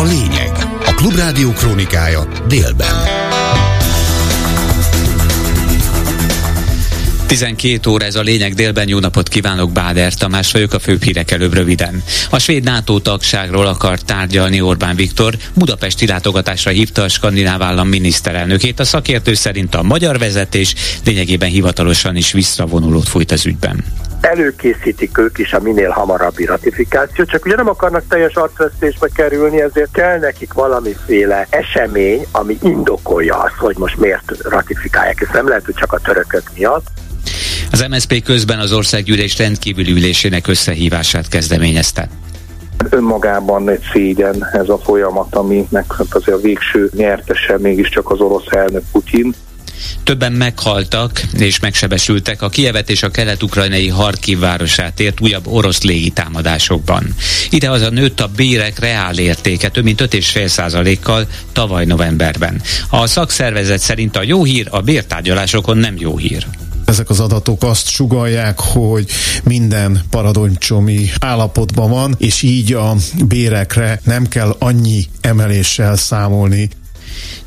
a lényeg. A Klubrádió krónikája délben. 12 óra ez a lényeg délben. Jó napot kívánok, Báder Tamás vagyok, a főbb hírek előbb röviden. A svéd NATO tagságról akar tárgyalni Orbán Viktor. Budapesti látogatásra hívta a skandináv állam miniszterelnökét. A szakértő szerint a magyar vezetés lényegében hivatalosan is visszavonulót fújt az ügyben előkészítik ők is a minél hamarabbi ratifikációt, csak ugye nem akarnak teljes arcvesztésbe kerülni, ezért kell nekik valamiféle esemény, ami indokolja azt, hogy most miért ratifikálják. Ez nem lehet, hogy csak a törökök miatt. Az MSZP közben az országgyűlés rendkívüli ülésének összehívását kezdeményezte önmagában egy szégyen ez a folyamat, aminek azért a végső nyertese mégiscsak az orosz elnök Putyin. Többen meghaltak és megsebesültek a Kievet és a kelet-ukrajnai Harkiv városát ért újabb orosz légitámadásokban. A nőtt a bérek reál értéke több mint 5,5%-kal tavaly novemberben. A szakszervezet szerint a jó hír a bértárgyalásokon nem jó hír ezek az adatok azt sugalják, hogy minden paradonycsomi állapotban van, és így a bérekre nem kell annyi emeléssel számolni,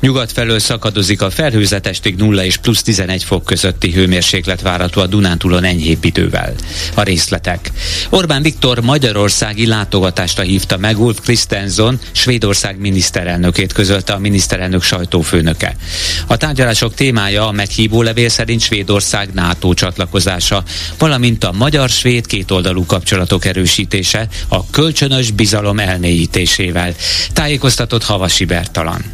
Nyugat felől szakadozik a felhőzetestig 0 és plusz 11 fok közötti hőmérséklet várható a Dunántúlon enyhébb idővel. A részletek. Orbán Viktor magyarországi látogatásra hívta meg Ulf Kristenson, Svédország miniszterelnökét közölte a miniszterelnök sajtófőnöke. A tárgyalások témája a meghívó levél szerint Svédország NATO csatlakozása, valamint a magyar-svéd kétoldalú kapcsolatok erősítése a kölcsönös bizalom elmélyítésével. Tájékoztatott Havasi Bertalan.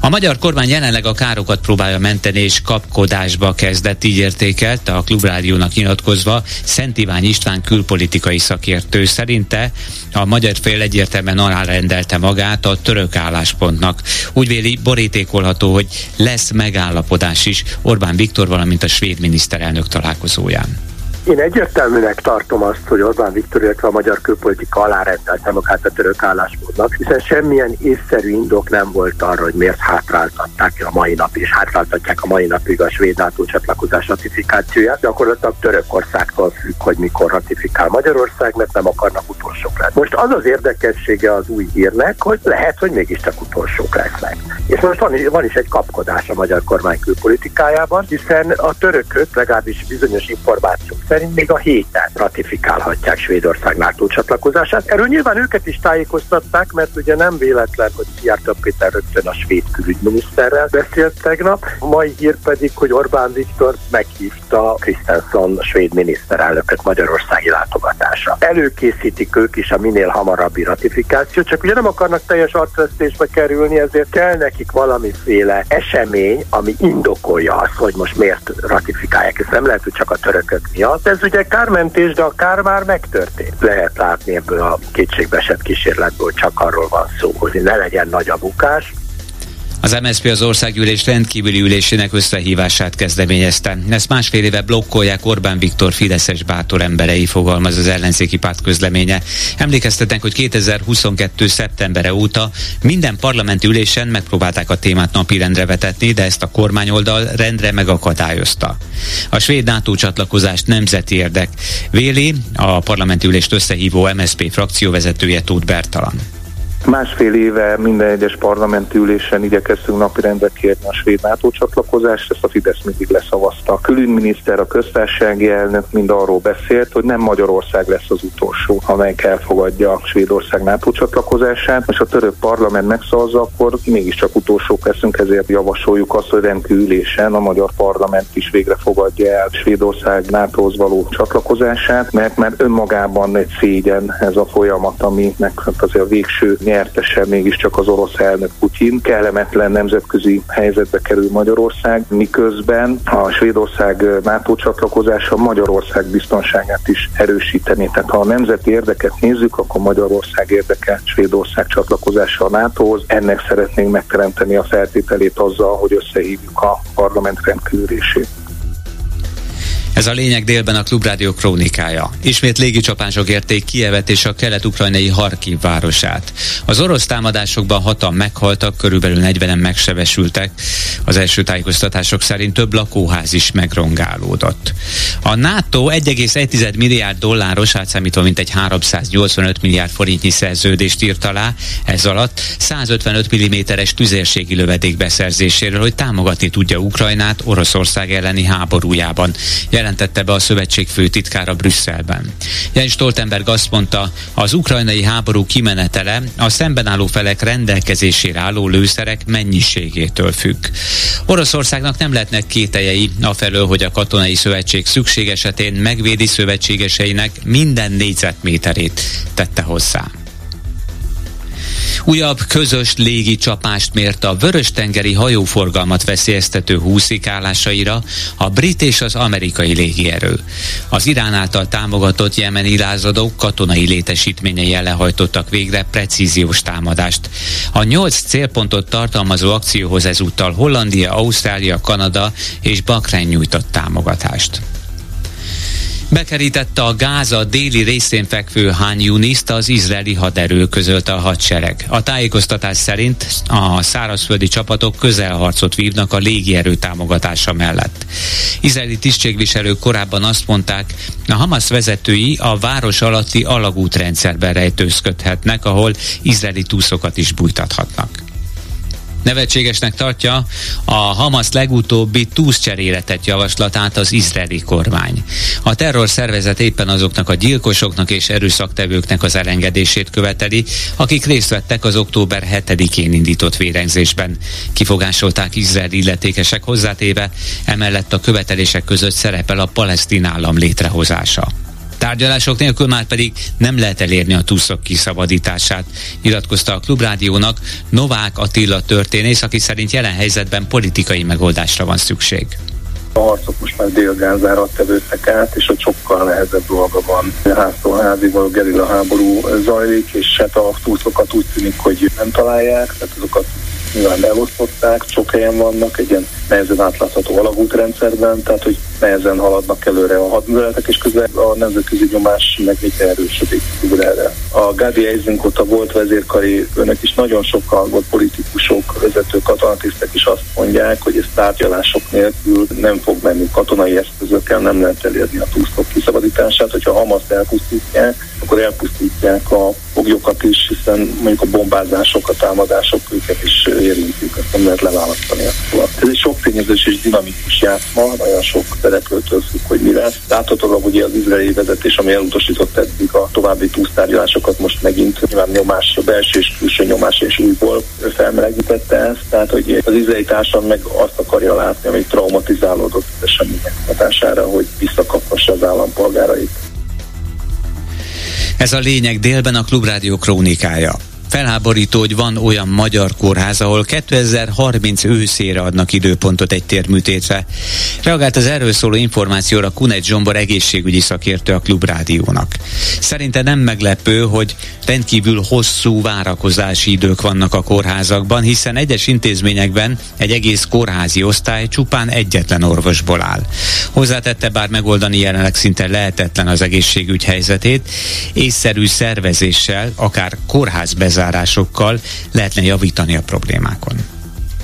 A magyar kormány jelenleg a károkat próbálja menteni és kapkodásba kezdett, így értékelte a Klubrádiónak nyilatkozva Szent Iván István külpolitikai szakértő. Szerinte a magyar fél egyértelműen alárendelte magát a török álláspontnak. Úgy véli, borítékolható, hogy lesz megállapodás is Orbán Viktor, valamint a svéd miniszterelnök találkozóján. Én egyértelműnek tartom azt, hogy Orbán Viktor, illetve a magyar külpolitika alárendelte magát a török álláspontnak, hiszen semmilyen észszerű indok nem volt arra, hogy miért hátráltatták a mai nap, és hátráltatják a mai napig a svéd NATO csatlakozás ratifikációját. Gyakorlatilag Törökországtól függ, hogy mikor ratifikál Magyarország, mert nem akarnak utolsók lenni. Most az az érdekessége az új hírnek, hogy lehet, hogy mégiscsak utolsók lesznek. És most van, van is egy kapkodás a magyar kormány külpolitikájában, hiszen a törökök legalábbis bizonyos információk szerint még a héten ratifikálhatják Svédország NATO csatlakozását. Erről nyilván őket is tájékoztatták, mert ugye nem véletlen, hogy Szijjártó Péter rögtön a svéd külügyminiszterrel beszélt tegnap. A mai hír pedig, hogy Orbán Viktor meghívta Christensen svéd miniszterelnököt Magyarországi látogatásra. Előkészítik ők is a minél hamarabbi ratifikációt, csak ugye nem akarnak teljes arcvesztésbe kerülni, ezért kell nekik valamiféle esemény, ami indokolja azt, hogy most miért ratifikálják. Ez nem lehet, hogy csak a törökök miatt, ez ugye kármentés, de a kár már megtörtént. Lehet látni ebből a kétségbeesett kísérletből csak arról van szó, hogy ne legyen nagy a bukás, az MSZP az országgyűlés rendkívüli ülésének összehívását kezdeményezte. Ezt másfél éve blokkolják Orbán Viktor Fideszes bátor emberei, fogalmaz az ellenzéki párt közleménye. Emlékeztetnek, hogy 2022. szeptembere óta minden parlamenti ülésen megpróbálták a témát napirendre vetetni, de ezt a kormányoldal rendre megakadályozta. A svéd NATO csatlakozást nemzeti érdek. Véli a parlamenti ülést összehívó MSZP frakcióvezetője Tóth Bertalan. Másfél éve minden egyes parlamenti ülésen igyekeztünk napirendre kérni a svéd NATO csatlakozást, ezt a Fidesz mindig leszavazta. A külügyminiszter, a köztársasági elnök mind arról beszélt, hogy nem Magyarország lesz az utolsó, amelyik elfogadja a Svédország NATO csatlakozását, és a török parlament megszavazza, akkor mégiscsak utolsók leszünk, ezért javasoljuk azt, hogy rendkívül ülésen a magyar parlament is végre fogadja el Svédország NATO-hoz való csatlakozását, mert már önmagában egy szégyen ez a folyamat, aminek azért a végső nyertese mégiscsak az orosz elnök Putyin. Kellemetlen nemzetközi helyzetbe kerül Magyarország, miközben a Svédország NATO csatlakozása Magyarország biztonságát is erősíteni. Tehát ha a nemzeti érdeket nézzük, akkor Magyarország érdeke Svédország csatlakozása a NATO-hoz. Ennek szeretnénk megteremteni a feltételét azzal, hogy összehívjuk a parlament rendkívülését. Ez a lényeg délben a Klubrádió krónikája. Ismét légicsapások érték Kievet és a kelet-ukrajnai Harkiv városát. Az orosz támadásokban hatan meghaltak, körülbelül 40-en megsebesültek. Az első tájékoztatások szerint több lakóház is megrongálódott. A NATO 1,1 milliárd dolláros, átszámítva mintegy 385 milliárd forintnyi szerződést írt alá, ez alatt 155 mm-es tüzérségi lövedék beszerzéséről, hogy támogatni tudja Ukrajnát Oroszország elleni háborújában jelentette be a szövetség főtitkára Brüsszelben. Jens Stoltenberg azt mondta, az ukrajnai háború kimenetele a szemben álló felek rendelkezésére álló lőszerek mennyiségétől függ. Oroszországnak nem lehetnek kételjei afelől, hogy a katonai szövetség szükség esetén megvédi szövetségeseinek minden négyzetméterét, tette hozzá. Újabb közös légi csapást mért a vörös-tengeri hajóforgalmat veszélyeztető húszikálásaira a brit és az amerikai légierő. Az Irán által támogatott jemeni lázadók katonai létesítményei lehajtottak végre precíziós támadást. A nyolc célpontot tartalmazó akcióhoz ezúttal Hollandia, Ausztrália, Kanada és Bahrein nyújtott támogatást. Bekerítette a Gáza déli részén fekvő Han Yuniszt az izraeli haderő közölte a hadsereg. A tájékoztatás szerint a szárazföldi csapatok közelharcot vívnak a légierő támogatása mellett. Izraeli tisztségviselők korábban azt mondták, a Hamas vezetői a város alatti alagútrendszerben rejtőzködhetnek, ahol izraeli túszokat is bújtathatnak. Nevetségesnek tartja a Hamas legutóbbi túszcseréletet javaslatát az izraeli kormány. A terror szervezet éppen azoknak a gyilkosoknak és erőszaktevőknek az elengedését követeli, akik részt vettek az október 7-én indított vérengzésben. Kifogásolták Izrael illetékesek hozzátéve, emellett a követelések között szerepel a palesztin állam létrehozása. Tárgyalások nélkül már pedig nem lehet elérni a túszok kiszabadítását, nyilatkozta a Klubrádiónak Novák Attila történész, aki szerint jelen helyzetben politikai megoldásra van szükség. A harcok most már délgázára tevődtek át, és a sokkal nehezebb dolga van. Háztól házig való gerilla háború zajlik, és hát a túszokat úgy tűnik, hogy nem találják, tehát azokat nyilván elosztották, sok helyen vannak, egy ilyen nehezen átlátható alagútrendszerben, tehát hogy nehezen haladnak előre a hadműveletek, és közben a nemzetközi nyomás meg egyre erősödik erre. A Gádi Eisenkota volt vezérkari, önök is nagyon sokan volt politikusok, vezető katonatisztek is azt mondják, hogy ez tárgyalások nélkül nem fog menni katonai eszközökkel, nem lehet elérni a túlszok kiszabadítását, hogyha Hamaszt elpusztítják, akkor elpusztítják a foglyokat is, hiszen mondjuk a bombázások, a támadások őket is érintik, ezt nem lehet leválasztani. Ez egy sok tényezős és dinamikus játszma, nagyon sok szereplőtől függ, hogy mi lesz. Láthatólag ugye az izraeli vezetés, ami elutasított eddig a további túlsztárgyalásokat, most megint nyilván nyomás, belső és külső nyomás és újból felmelegítette ezt. Tehát, hogy az izraeli társadalom meg azt akarja látni, ami traumatizálódott események hatására, hogy visszakaphassa az állampolgárait. Ez a lényeg délben a Klubrádió krónikája. Felháborító, hogy van olyan magyar kórház, ahol 2030 őszére adnak időpontot egy térműtétre. Reagált az erről szóló információra Kunet Zsombor egészségügyi szakértő a Klubrádiónak. Szerinte nem meglepő, hogy rendkívül hosszú várakozási idők vannak a kórházakban, hiszen egyes intézményekben egy egész kórházi osztály csupán egyetlen orvosból áll. Hozzátette bár megoldani jelenleg szinte lehetetlen az egészségügy helyzetét, észszerű szervezéssel, akár kórház bezárásokkal lehetne javítani a problémákon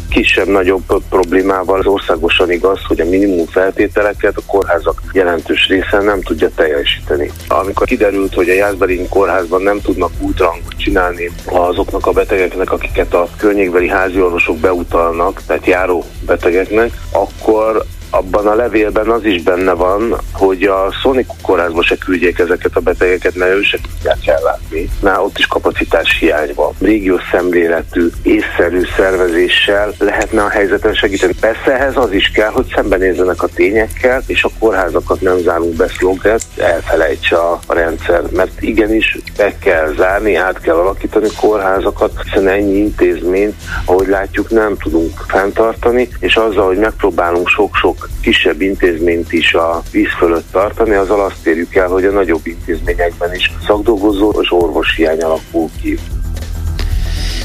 kisebb-nagyobb problémával az országosan igaz, hogy a minimum feltételeket a kórházak jelentős része nem tudja teljesíteni. Amikor kiderült, hogy a Jászberin kórházban nem tudnak útrangot csinálni azoknak a betegeknek, akiket a környékbeli házi orvosok beutalnak, tehát járó betegeknek, akkor abban a levélben az is benne van, hogy a Sonic kórházba se küldjék ezeket a betegeket, mert ő se tudják ellátni. Már ott is kapacitás hiány van. Régiós szemléletű, észszerű szervezéssel lehetne a helyzeten segíteni. Persze ehhez az is kell, hogy szembenézzenek a tényekkel, és a kórházakat nem zárunk be szloget, elfelejtse a rendszer. Mert igenis be kell zárni, át kell alakítani kórházakat, hiszen ennyi intézményt, ahogy látjuk, nem tudunk fenntartani, és azzal, hogy megpróbálunk sok-sok kisebb intézményt is a víz fölött tartani, azzal azt érjük el, hogy a nagyobb intézményekben is szakdolgozó és orvos hiány alakul ki.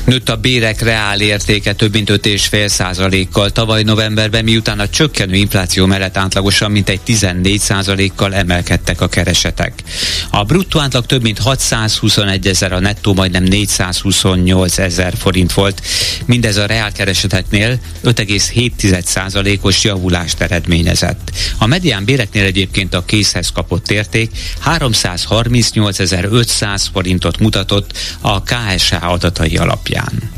Nőtt a bérek reál értéke több mint 5,5 százalékkal tavaly novemberben, miután a csökkenő infláció mellett átlagosan mintegy 14 százalékkal emelkedtek a keresetek. A bruttó átlag több mint 621 ezer, a nettó majdnem 428 ezer forint volt. Mindez a reál kereseteknél 5,7 százalékos javulást eredményezett. A medián béreknél egyébként a készhez kapott érték 338.500 forintot mutatott a KSH adatai alapján alapján.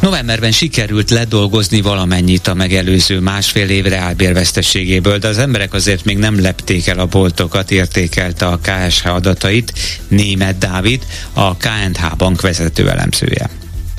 Novemberben sikerült ledolgozni valamennyit a megelőző másfél év reálbérvesztességéből, de az emberek azért még nem lepték el a boltokat, értékelte a KSH adatait Német Dávid, a KNH bank vezető elemzője.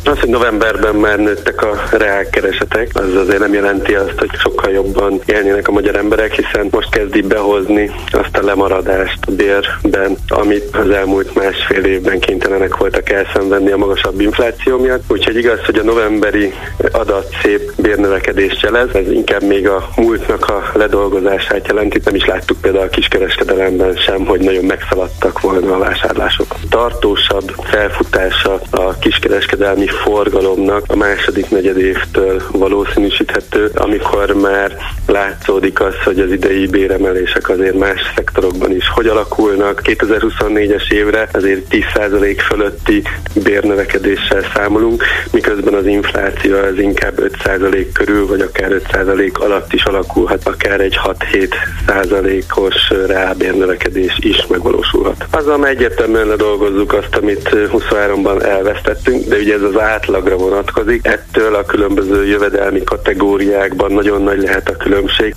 Az, hogy novemberben már nőttek a reálkeresetek, az azért nem jelenti azt, hogy sokkal jobban élnének a magyar emberek, hiszen most kezdik behozni azt a lemaradást a bérben, amit az elmúlt másfél évben kénytelenek voltak elszenvedni a magasabb infláció miatt. Úgyhogy igaz, hogy a novemberi adat szép bérnövekedést jelez, ez inkább még a múltnak a ledolgozását jelenti. Nem is láttuk például a kiskereskedelemben sem, hogy nagyon megszaladtak volna a vásárlások. Tartósabb felfutása a kiskereskedelmi forgalomnak a második negyedévtől valószínűsíthető, amikor már látszódik az, hogy az idei béremelések azért más szektorokban is hogy alakulnak. 2024-es évre azért 10% fölötti bérnövekedéssel számolunk, miközben az infláció az inkább 5% körül, vagy akár 5% alatt is alakulhat, akár egy 6-7%-os reálbérnövekedés is megvalósulhat. Azzal egyértelműen ledolgozzuk azt, amit 23-ban elvesztettünk, de ugye ez az átlagra vonatkozik. Ettől a különböző jövedelmi kategóriákban nagyon nagy lehet a különbség.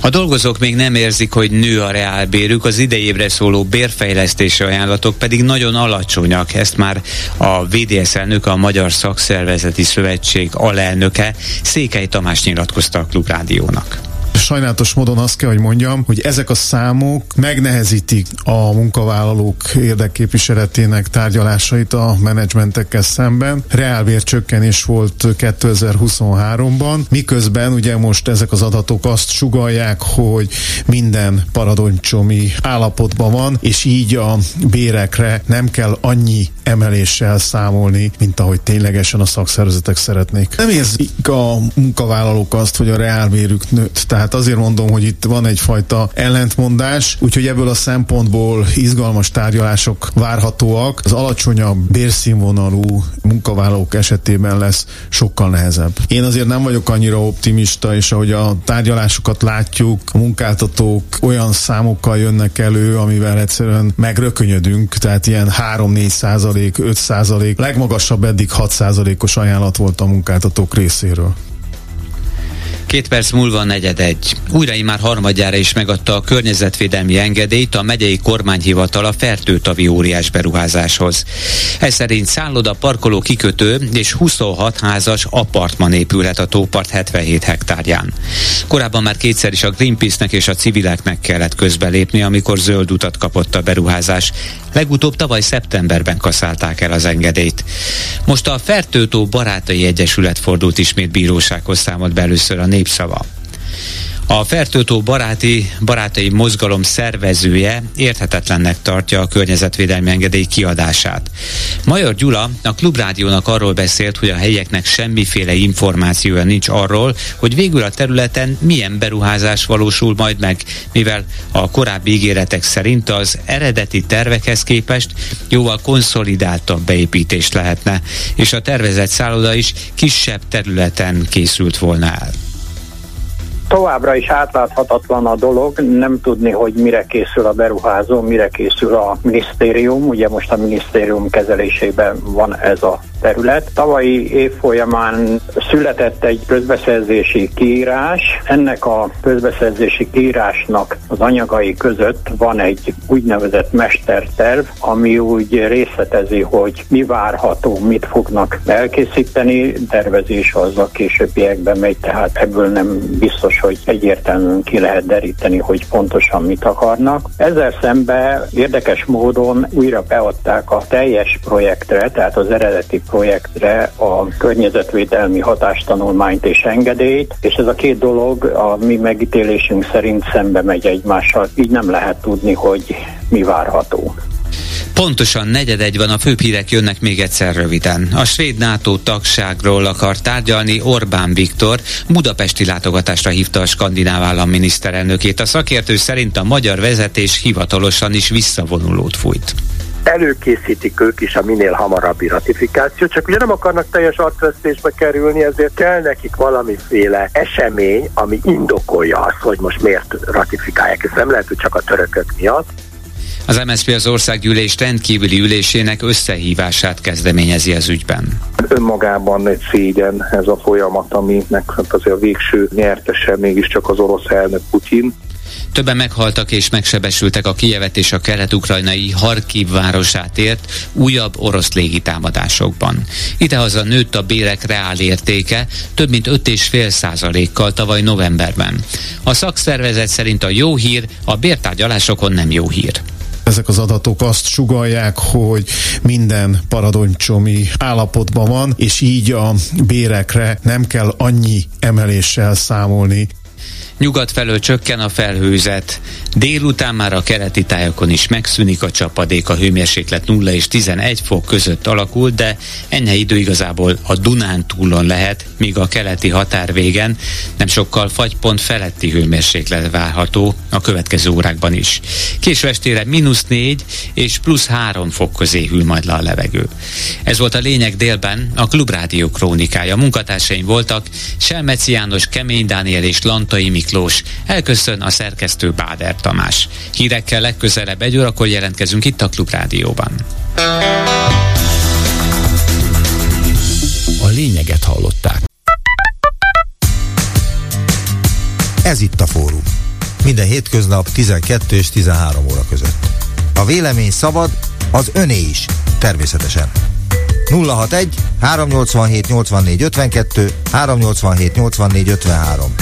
A dolgozók még nem érzik, hogy nő a reálbérük, az idejébre szóló bérfejlesztési ajánlatok pedig nagyon alacsonyak. Ezt már a VDS elnök, a Magyar Szakszervezeti Szövetség alelnöke Székely Tamás nyilatkozta a Klubrádiónak sajnálatos módon azt kell, hogy mondjam, hogy ezek a számok megnehezítik a munkavállalók érdekképviseletének tárgyalásait a menedzsmentekkel szemben. Reálbér csökkenés volt 2023-ban, miközben ugye most ezek az adatok azt sugalják, hogy minden paradoncsomi állapotban van, és így a bérekre nem kell annyi emeléssel számolni, mint ahogy ténylegesen a szakszervezetek szeretnék. Nem érzik a munkavállalók azt, hogy a reálbérük nőtt. Tehát azért mondom, hogy itt van egyfajta ellentmondás, úgyhogy ebből a szempontból izgalmas tárgyalások várhatóak. Az alacsonyabb bérszínvonalú munkavállalók esetében lesz sokkal nehezebb. Én azért nem vagyok annyira optimista, és ahogy a tárgyalásokat látjuk, a munkáltatók olyan számokkal jönnek elő, amivel egyszerűen megrökönyödünk, tehát ilyen 3-4 százalék, 5 százalék, legmagasabb eddig 6 százalékos ajánlat volt a munkáltatók részéről. Két perc múlva negyed egy. Újra már harmadjára is megadta a környezetvédelmi engedélyt a megyei kormányhivatal a fertőtavi óriás beruházáshoz. Ez szerint szálloda, parkoló kikötő és 26 házas apartman épülhet a tópart 77 hektárján. Korábban már kétszer is a Greenpeace-nek és a civileknek kellett közbelépni, amikor zöld utat kapott a beruházás. Legutóbb tavaly szeptemberben kaszálták el az engedélyt. Most a Fertőtó Barátai Egyesület fordult ismét bírósághoz számolt be először a népszava. A Fertőtó baráti, barátai mozgalom szervezője érthetetlennek tartja a környezetvédelmi engedély kiadását. Major Gyula a Klubrádiónak arról beszélt, hogy a helyeknek semmiféle információja nincs arról, hogy végül a területen milyen beruházás valósul majd meg, mivel a korábbi ígéretek szerint az eredeti tervekhez képest jóval konszolidáltabb beépítést lehetne, és a tervezett szálloda is kisebb területen készült volna el továbbra is átláthatatlan a dolog, nem tudni, hogy mire készül a beruházó, mire készül a minisztérium. Ugye most a minisztérium kezelésében van ez a terület. Tavalyi év folyamán született egy közbeszerzési kiírás. Ennek a közbeszerzési kiírásnak az anyagai között van egy úgynevezett mesterterv, ami úgy részletezi, hogy mi várható, mit fognak elkészíteni. Tervezés az a későbbiekben megy, tehát ebből nem biztos, hogy egyértelműen ki lehet deríteni, hogy pontosan mit akarnak. Ezzel szemben érdekes módon újra beadták a teljes projektre, tehát az eredeti projektre a környezetvédelmi hatástanulmányt és engedélyt, és ez a két dolog a mi megítélésünk szerint szembe megy egymással, így nem lehet tudni, hogy mi várható. Pontosan negyed egy van, a főbb hírek jönnek még egyszer röviden. A svéd NATO tagságról akar tárgyalni Orbán Viktor, budapesti látogatásra hívta a skandináv állam miniszterelnökét. A szakértő szerint a magyar vezetés hivatalosan is visszavonulót fújt előkészítik ők is a minél hamarabbi ratifikációt, csak ugye nem akarnak teljes arcvesztésbe kerülni, ezért kell nekik valamiféle esemény, ami indokolja azt, hogy most miért ratifikálják. Ez nem lehet, hogy csak a törökök miatt. Az MSZP az országgyűlés rendkívüli ülésének összehívását kezdeményezi az ügyben. Önmagában egy szégyen ez a folyamat, aminek hát azért a végső nyertese mégiscsak az orosz elnök Putyin. Többen meghaltak és megsebesültek a Kijevet és a kelet-ukrajnai Harkiv városát újabb orosz légitámadásokban. Idehaza nőtt a bérek reál értéke több mint 5,5 százalékkal tavaly novemberben. A szakszervezet szerint a jó hír a bértárgyalásokon nem jó hír. Ezek az adatok azt sugalják, hogy minden paradoncsomi állapotban van, és így a bérekre nem kell annyi emeléssel számolni. Nyugat felől csökken a felhőzet. Délután már a keleti tájakon is megszűnik a csapadék, a hőmérséklet 0 és 11 fok között alakul, de enyhe idő igazából a Dunán túlon lehet, míg a keleti határvégen nem sokkal fagypont feletti hőmérséklet várható a következő órákban is. Késő estére mínusz 4 és plusz 3 fok közé hűl majd le a levegő. Ez volt a lényeg délben, a Klubrádió krónikája. Munkatársaim voltak Selmeci János, Kemény Dániel és Lantai Miklós. Elköszön a szerkesztő Báder Tamás. Hírekkel legközelebb egy órakor jelentkezünk itt a Klubrádióban. A lényeget hallották. Ez itt a fórum. Minden hétköznap 12 és 13 óra között. A vélemény szabad, az öné is, természetesen. 061 387 84 52 387 84 53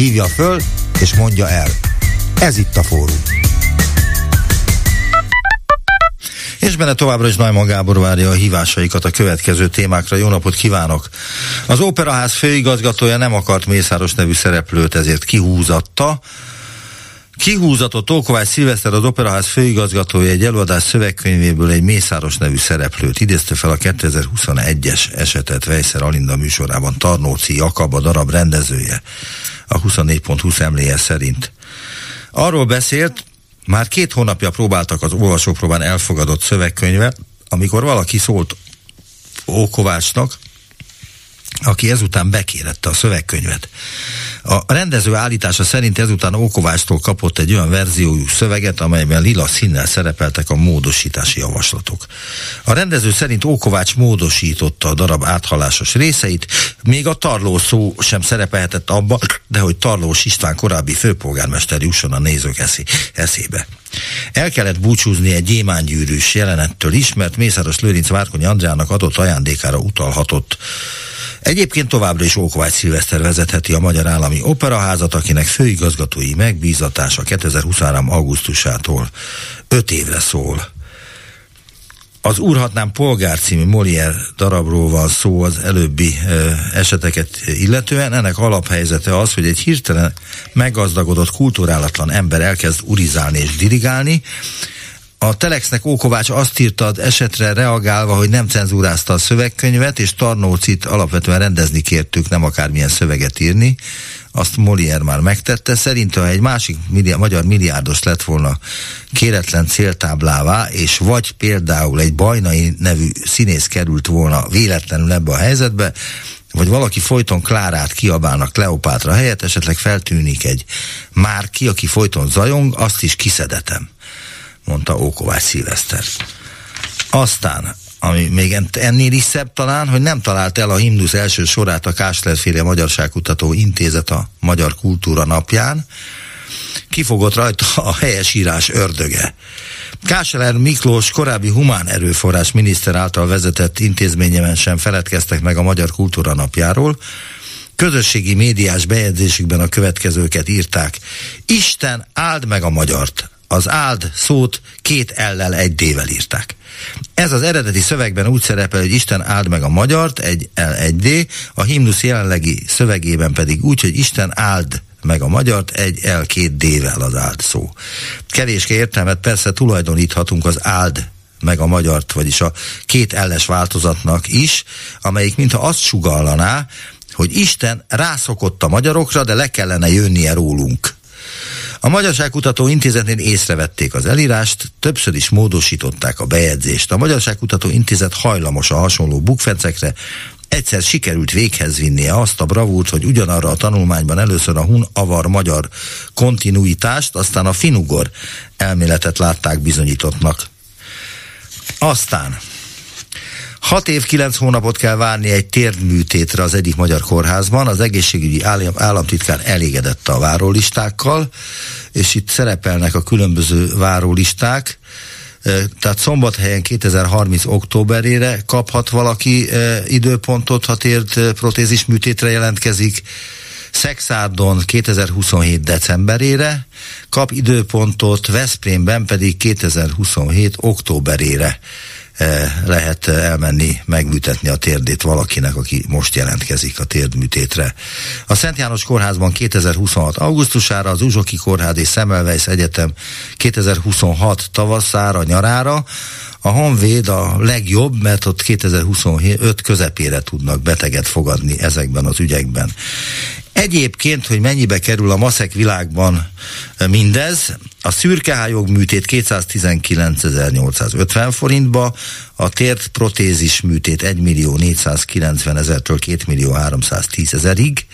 Hívja föl, és mondja el. Ez itt a fórum. És benne továbbra is Najman Gábor várja a hívásaikat a következő témákra. Jó napot kívánok! Az Operaház főigazgatója nem akart Mészáros nevű szereplőt, ezért kihúzatta. Kihúzatott Tókovács Szilveszter az Operaház főigazgatója egy előadás szövegkönyvéből egy Mészáros nevű szereplőt. Idézte fel a 2021-es esetet Vejszer Alinda műsorában Tarnóci Jakab, a darab rendezője a 24.20 emléje szerint. Arról beszélt, már két hónapja próbáltak az olvasópróbán elfogadott szövegkönyve, amikor valaki szólt Ókovácsnak, aki ezután bekérette a szövegkönyvet. A rendező állítása szerint ezután Ókovástól kapott egy olyan verziójú szöveget, amelyben lila színnel szerepeltek a módosítási javaslatok. A rendező szerint Ókovács módosította a darab áthalásos részeit, még a tarló szó sem szerepelhetett abba, de hogy Tarlós István korábbi főpolgármester jusson a nézők eszé, eszébe. El kellett búcsúzni egy gyémánygyűrűs jelenettől is, mert Mészáros Lőrinc Várkonyi Andrának adott ajándékára utalhatott Egyébként továbbra is Ókovács Szilveszter vezetheti a Magyar Állami Operaházat, akinek főigazgatói megbízatása 2023. augusztusától 5 évre szól. Az Úrhatnám polgár című Molière darabról van szó az előbbi ö, eseteket illetően. Ennek alaphelyzete az, hogy egy hirtelen meggazdagodott, kulturálatlan ember elkezd urizálni és dirigálni, a Telexnek Ókovács azt írta az esetre reagálva, hogy nem cenzúrázta a szövegkönyvet, és Tarnócit alapvetően rendezni kértük, nem akármilyen szöveget írni. Azt Molière már megtette. Szerint, ha egy másik milliárd, magyar milliárdos lett volna kéretlen céltáblává, és vagy például egy bajnai nevű színész került volna véletlenül ebbe a helyzetbe, vagy valaki folyton Klárát kiabálnak Kleopátra helyett, esetleg feltűnik egy Márki, aki folyton zajong, azt is kiszedetem mondta Ókovács Szilveszter. Aztán, ami még ennél is szebb talán, hogy nem talált el a himnusz első sorát a Káslerféle Magyarságkutató Intézet a Magyar Kultúra napján, kifogott rajta a helyesírás ördöge. Kásler Miklós korábbi humán erőforrás miniszter által vezetett intézményemen sem feledkeztek meg a Magyar Kultúra napjáról, közösségi médiás bejegyzésükben a következőket írták. Isten áld meg a magyart! Az áld szót két ellel egy D-vel írták. Ez az eredeti szövegben úgy szerepel, hogy Isten áld meg a magyart, egy L, egy D, a himnusz jelenlegi szövegében pedig úgy, hogy Isten áld meg a magyart egy L, két D-vel az áld szó. Kevéske értelmet persze tulajdoníthatunk az áld meg a magyart, vagyis a két elles változatnak is, amelyik mintha azt sugallaná, hogy Isten rászokott a magyarokra, de le kellene jönnie rólunk. A Magyarságkutató Intézetnél észrevették az elírást, többször is módosították a bejegyzést. A Magyarságkutató Intézet hajlamos a hasonló bukfencekre, egyszer sikerült véghez vinnie azt a bravúrt, hogy ugyanarra a tanulmányban először a hun-avar-magyar kontinuitást, aztán a finugor elméletet látták bizonyítottnak. Aztán Hat év, kilenc hónapot kell várni egy térdműtétre az egyik magyar kórházban. Az egészségügyi állam, államtitkár elégedett a várólistákkal, és itt szerepelnek a különböző várólisták. Tehát szombathelyen 2030 októberére kaphat valaki időpontot, ha tért protézis műtétre jelentkezik. Szexárdon 2027 decemberére kap időpontot, Veszprémben pedig 2027 októberére lehet elmenni, megműtetni a térdét valakinek, aki most jelentkezik a térdműtétre. A Szent János Kórházban 2026. augusztusára, az Uzsoki Kórház és Szemelweis Egyetem 2026 tavaszára, nyarára, a Honvéd a legjobb, mert ott 2025 közepére tudnak beteget fogadni ezekben az ügyekben. Egyébként, hogy mennyibe kerül a maszek világban mindez, a szürkehályog műtét 219.850 forintba, a tért protézis műtét 1 millió 490 ezertől 2 millió 310 ezerig,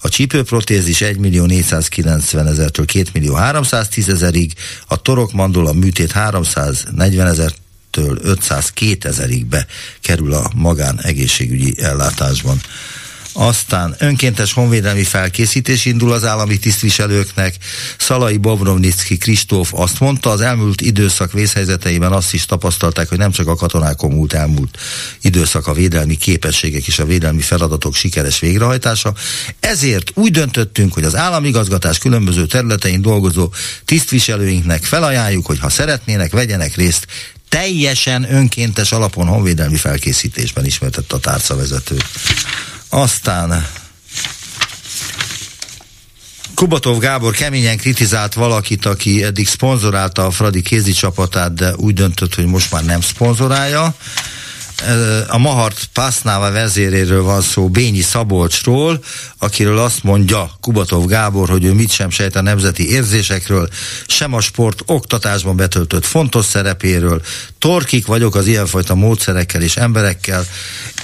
a csípőprotézis 1 millió 490 ezertől 2 millió 310 ezerig, a torokmandula műtét 340 ezer től 502 ezerig be kerül a magán egészségügyi ellátásban. Aztán önkéntes honvédelmi felkészítés indul az állami tisztviselőknek. Szalai Bobrovnicki Kristóf azt mondta, az elmúlt időszak vészhelyzeteiben azt is tapasztalták, hogy nem csak a katonákon múlt elmúlt időszak a védelmi képességek és a védelmi feladatok sikeres végrehajtása. Ezért úgy döntöttünk, hogy az államigazgatás különböző területein dolgozó tisztviselőinknek felajánljuk, hogy ha szeretnének, vegyenek részt teljesen önkéntes alapon honvédelmi felkészítésben ismertett a tárcavezető. Aztán Kubatov Gábor keményen kritizált valakit, aki eddig szponzorálta a Fradi kézi csapatát, de úgy döntött, hogy most már nem szponzorálja. A Mahart Pásznával vezéréről van szó, Bényi Szabolcsról, akiről azt mondja Kubatov Gábor, hogy ő mit sem sejt a nemzeti érzésekről, sem a sport oktatásban betöltött fontos szerepéről. Torkik vagyok az ilyenfajta módszerekkel és emberekkel.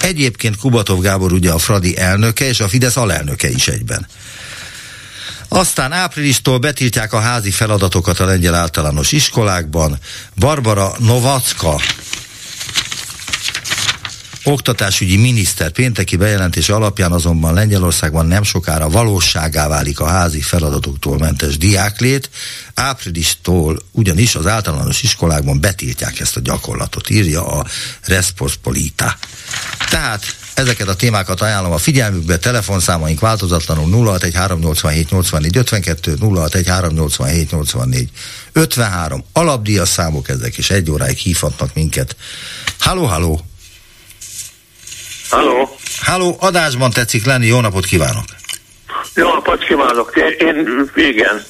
Egyébként Kubatov Gábor ugye a Fradi elnöke, és a Fidesz alelnöke is egyben. Aztán áprilistól betiltják a házi feladatokat a lengyel általános iskolákban. Barbara Novacka Oktatásügyi miniszter pénteki bejelentés alapján azonban Lengyelországban nem sokára valóságá válik a házi feladatoktól mentes diáklét. Áprilistól ugyanis az általános iskolákban betiltják ezt a gyakorlatot, írja a Respospolita. Tehát Ezeket a témákat ajánlom a figyelmükbe, telefonszámaink változatlanul 061387 84 52, 061387 84 53, alapdíjas számok ezek, és egy óráig hívhatnak minket. Halló, halló! Halló. Halló, adásban tetszik lenni, jó napot kívánok! Jó napot kívánok! Én, igen,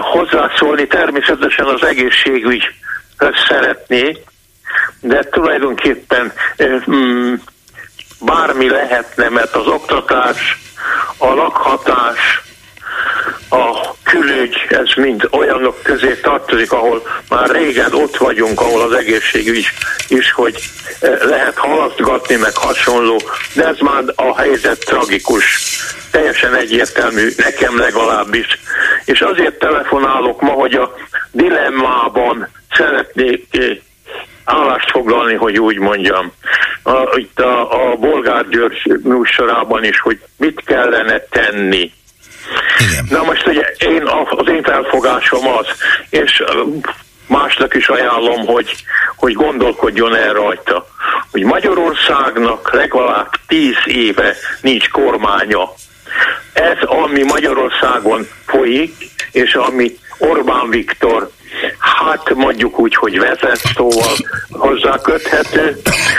hozzászólni természetesen az egészségügyhöz szeretnék, de tulajdonképpen mm, bármi lehetne, mert az oktatás, a lakhatás, a külügy, ez mind olyanok közé tartozik, ahol már régen ott vagyunk, ahol az egészségügy is, hogy eh, lehet halasztgatni, meg hasonló, de ez már a helyzet tragikus, teljesen egyértelmű, nekem legalábbis. És azért telefonálok ma, hogy a dilemmában szeretnék eh, állást foglalni, hogy úgy mondjam. A, itt a, a Bolgár György műsorában is, hogy mit kellene tenni igen. Na most ugye én, az én felfogásom az, és másnak is ajánlom, hogy, hogy gondolkodjon el rajta, hogy Magyarországnak legalább tíz éve nincs kormánya. Ez, ami Magyarországon folyik, és ami Orbán Viktor hát mondjuk úgy, hogy vezet, szóval hozzá köthető.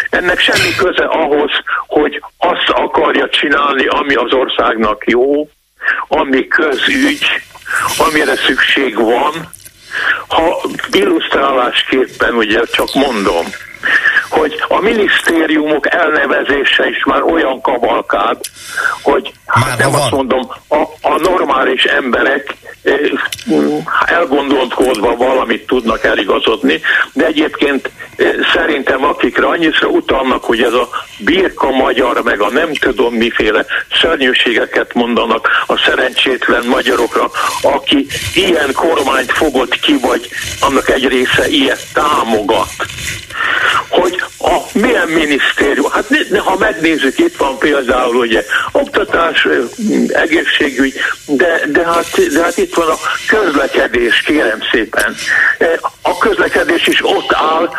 Ennek semmi köze ahhoz, hogy azt akarja csinálni, ami az országnak jó, ami közügy, amire szükség van, ha illusztrálásképpen ugye csak mondom, hogy a minisztériumok elnevezése is már olyan kavalkád, hogy hát nem van. azt mondom, a, a normális emberek elgondolkodva valamit tudnak eligazodni, de egyébként eh, szerintem akikre annyira utalnak, hogy ez a birka magyar, meg a nem tudom miféle szörnyűségeket mondanak a szerencsétlen magyarokra, aki ilyen kormányt fogott ki, vagy annak egy része ilyet támogat. Hogy a milyen minisztérium, hát ha megnézzük, itt van például ugye oktatás, egészségügy, de, de, hát, de hát itt van a közlekedés, kérem szépen. A közlekedés is ott áll,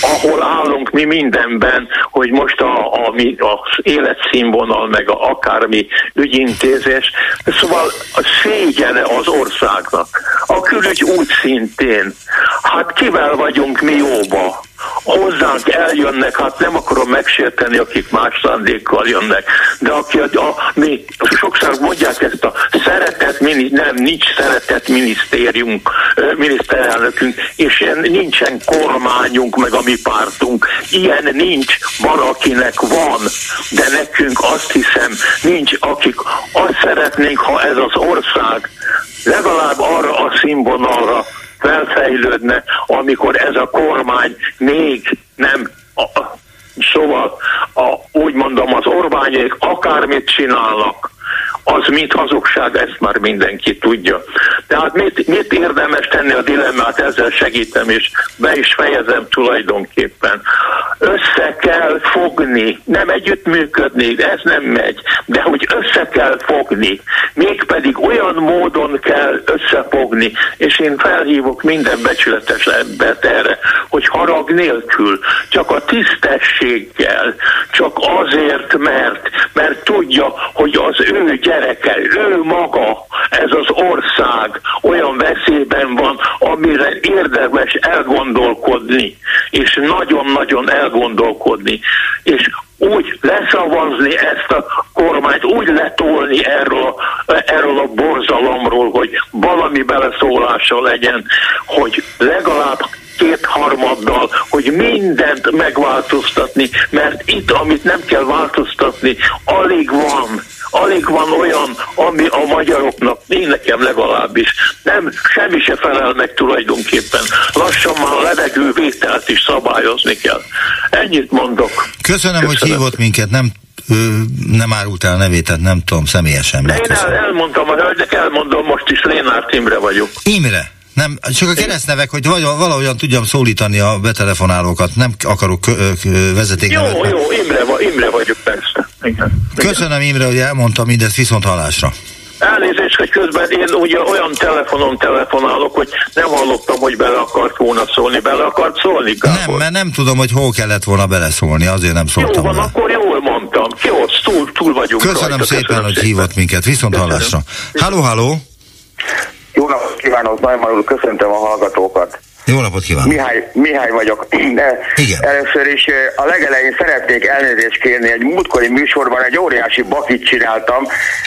ahol állunk mi mindenben, hogy most a, a, mi, az életszínvonal, meg a, akármi ügyintézés, szóval a szégyene az országnak. A külügy úgy szintén. Hát kivel vagyunk mi jóba? Hozzánk eljönnek, hát nem akarom megsérteni, akik más szándékkal jönnek, de aki a, a mi sokszor mondják ezt a szeretet, mini, nem, nincs szeretet minisztérium, miniszterelnökünk, és ilyen nincsen kormányunk, meg a mi pártunk. Ilyen nincs, van, akinek van, de nekünk azt hiszem, nincs, akik azt szeretnénk, ha ez az ország legalább arra a színvonalra felfejlődne, amikor ez a kormány még nem a, Szóval a, úgy mondom, az Orbányék akármit csinálnak, az mit hazugság, ezt már mindenki tudja. Tehát mit, mit érdemes tenni a dilemmát, ezzel segítem, és be is fejezem tulajdonképpen. Össze kell fogni, nem együttműködni, ez nem megy, de hogy össze kell fogni, mégpedig olyan módon kell összefogni, és én felhívok minden becsületes embert erre, hogy harag nélkül, csak a tisztességgel, csak azért, mert, mert tudja, hogy az ő gyereke, ő maga, ez az ország olyan veszélyben van, amire érdemes elgondolkodni, és nagyon-nagyon elgondolkodni, és úgy leszavazni ezt a kormányt, úgy letolni erről, erről a borzalomról, hogy valami beleszólása legyen, hogy legalább kétharmaddal, hogy mindent megváltoztatni, mert itt, amit nem kell változtatni, alig van alig van olyan, ami a magyaroknak, én nekem legalábbis, nem, semmi se felel meg tulajdonképpen. Lassan már a levegővételt is szabályozni kell. Ennyit mondok. Köszönöm, Köszönöm. hogy hívott minket, nem nem árult el nevét, tehát nem tudom személyesen. Én el, elmondtam a hölgyek, elmondom, most is Lénárt Imre vagyok. Imre? Nem, csak a keresztnevek, hogy valahogyan tudjam szólítani a betelefonálókat, nem akarok vezeték. Jó, jó, Imre, Imre vagyok persze. Igen. Köszönöm Imre, hogy elmondtam mindezt viszont hallásra. Elnézést, hogy közben én ugye olyan telefonon telefonálok, hogy nem hallottam, hogy bele akart volna szólni. Bele akart szólni, Gábor? Nem, mert nem tudom, hogy hol kellett volna beleszólni, azért nem szóltam Jó van, bele. akkor jól mondtam. Jó, túl, túl vagyunk Köszönöm rajta. szépen, Köszönöm hogy szépen. hívott minket. Viszont Köszönöm. hallásra. Halló, halló! Jó napot kívánok, Najman köszöntöm a hallgatókat. Jó napot kívánok! Mihály, Mihály vagyok. De Igen. Először is a legelején szeretnék elnézést kérni. Egy múltkori műsorban egy óriási bakit csináltam,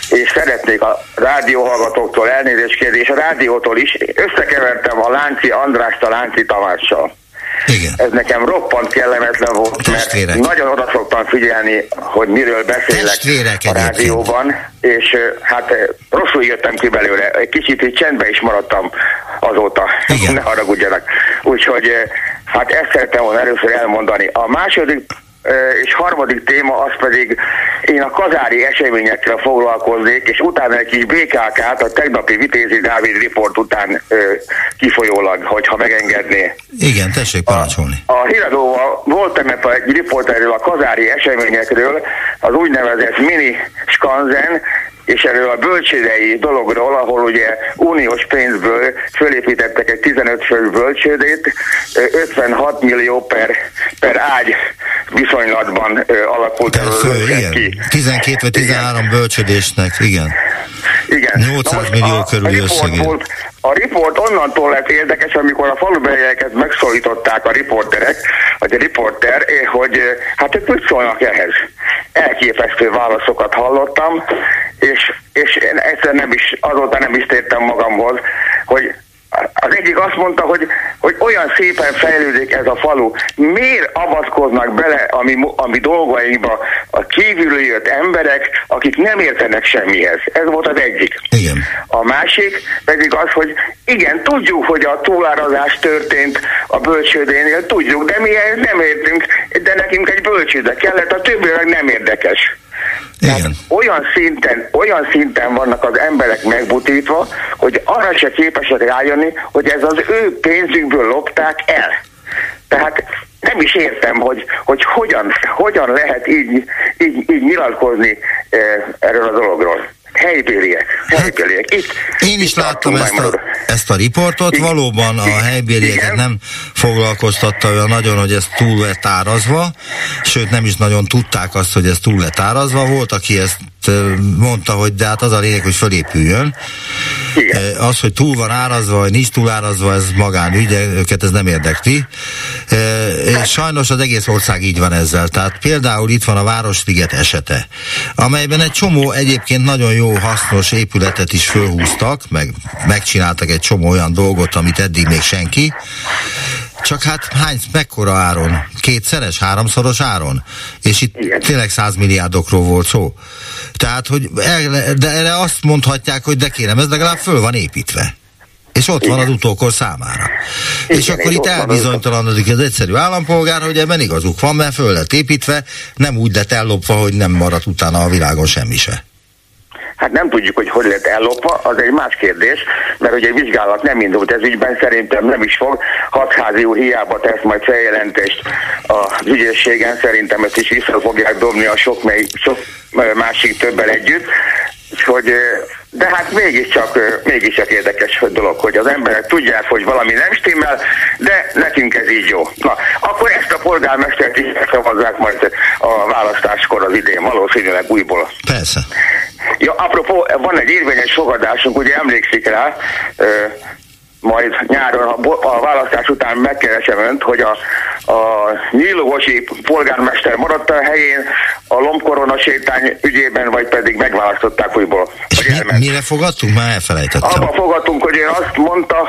és szeretnék a rádióhallgatóktól elnézést kérni, és a rádiótól is. Összekevertem a Lánci Andrást a Lánci Tamással. Igen. Ez nekem roppant kellemetlen volt, Testvérek. mert nagyon oda szoktam figyelni, hogy miről beszélek Testvérek a rádióban, és hát rosszul jöttem ki belőle. Egy kicsit így csendben is maradtam azóta. Igen. ne haragudjanak. Úgyhogy hát ezt szerettem volna először elmondani. A második és harmadik téma az pedig én a kazári eseményekkel foglalkoznék, és utána egy kis BKK-t a tegnapi Vitézi Dávid riport után ö, kifolyólag, hogyha megengedné. Igen, tessék parancsolni. A, a híradóval voltam egy riport erről a kazári eseményekről, az úgynevezett mini skanzen, és erről a bölcsődei dologról, ahol ugye uniós pénzből fölépítettek egy 15 fő bölcsődét, 56 millió per, per ágy viszonylatban alakult el fő, igen. ki. 12 vagy 13 igen. bölcsödésnek, igen. Igen. 800 millió a, körül összegét. A riport onnantól lett érdekes, amikor a falubelieket megszólították a riporterek, vagy a riporter, eh, hogy eh, hát ők mit szólnak ehhez. Elképesztő válaszokat hallottam, és, és én egyszer nem is, azóta nem is tértem magamhoz, hogy az egyik azt mondta, hogy, hogy olyan szépen fejlődik ez a falu. Miért avatkoznak bele a mi, a mi dolgainkba a kívülről jött emberek, akik nem értenek semmihez? Ez volt az egyik. Igen. A másik pedig az, hogy igen, tudjuk, hogy a túlárazás történt a bölcsődénél, tudjuk, de mi nem értünk, de nekünk egy bölcsőde kellett, a többi meg nem érdekes. Igen. Olyan szinten, olyan szinten vannak az emberek megbutítva, hogy arra se képesek rájönni, hogy ez az ő pénzükből lopták el. Tehát nem is értem, hogy, hogy hogyan, hogyan lehet így, így, így nyilatkozni eh, erről a dologról. Helybéliek, helybéliek. Itt, Én is itt láttam ezt a, ezt a riportot, Igen. valóban a helybélieket Igen. nem foglalkoztatta olyan nagyon, hogy ez túl lett árazva, sőt nem is nagyon tudták azt, hogy ez túl lett árazva. Volt, aki ezt ö, mondta, hogy de hát az a lényeg, hogy fölépüljön. Igen. Az, hogy túl van árazva, vagy nincs túl árazva, ez magánügy, de őket ez nem érdekli. És sajnos az egész ország így van ezzel. Tehát például itt van a Városliget esete, amelyben egy csomó egyébként nagyon jó, hasznos épületet is fölhúztak, meg megcsináltak egy csomó olyan dolgot, amit eddig még senki. Csak hát hány, mekkora áron? Kétszeres, háromszoros áron? És itt Igen. tényleg százmilliárdokról volt szó. Tehát, hogy el, de erre azt mondhatják, hogy de kérem, ez legalább föl van építve. És ott van az utókor számára. és Igen, akkor és itt van az- elbizonytalanodik az egyszerű állampolgár, hogy ebben igazuk van, mert föl lett építve, nem úgy lett ellopva, hogy nem maradt utána a világon semmi se. Hát nem tudjuk, hogy hogy lett ellopva, az egy más kérdés, mert ugye egy vizsgálat nem indult ez ügyben, szerintem nem is fog. Hatházi úr hiába tesz majd feljelentést az ügyészségen, szerintem ezt is vissza fogják dobni a sok, mely, sok másik többel együtt. Úgyhogy, ö, de hát mégiscsak, mégiscsak érdekes hogy dolog, hogy az emberek tudják, hogy valami nem stimmel, de nekünk ez így jó. Na, akkor ezt a polgármestert is szavazzák majd a választáskor az idén, valószínűleg újból. Persze. Ja, apropó, van egy érvényes fogadásunk, ugye emlékszik rá, majd nyáron a, a választás után megkeresem önt, hogy a, a nyílóvosi polgármester maradt a helyén a lombkorona sétány ügyében, vagy pedig megválasztották újból. És mi, elment. mire fogadtunk? Már elfelejtettem. Abba fogadtunk, hogy én azt mondta,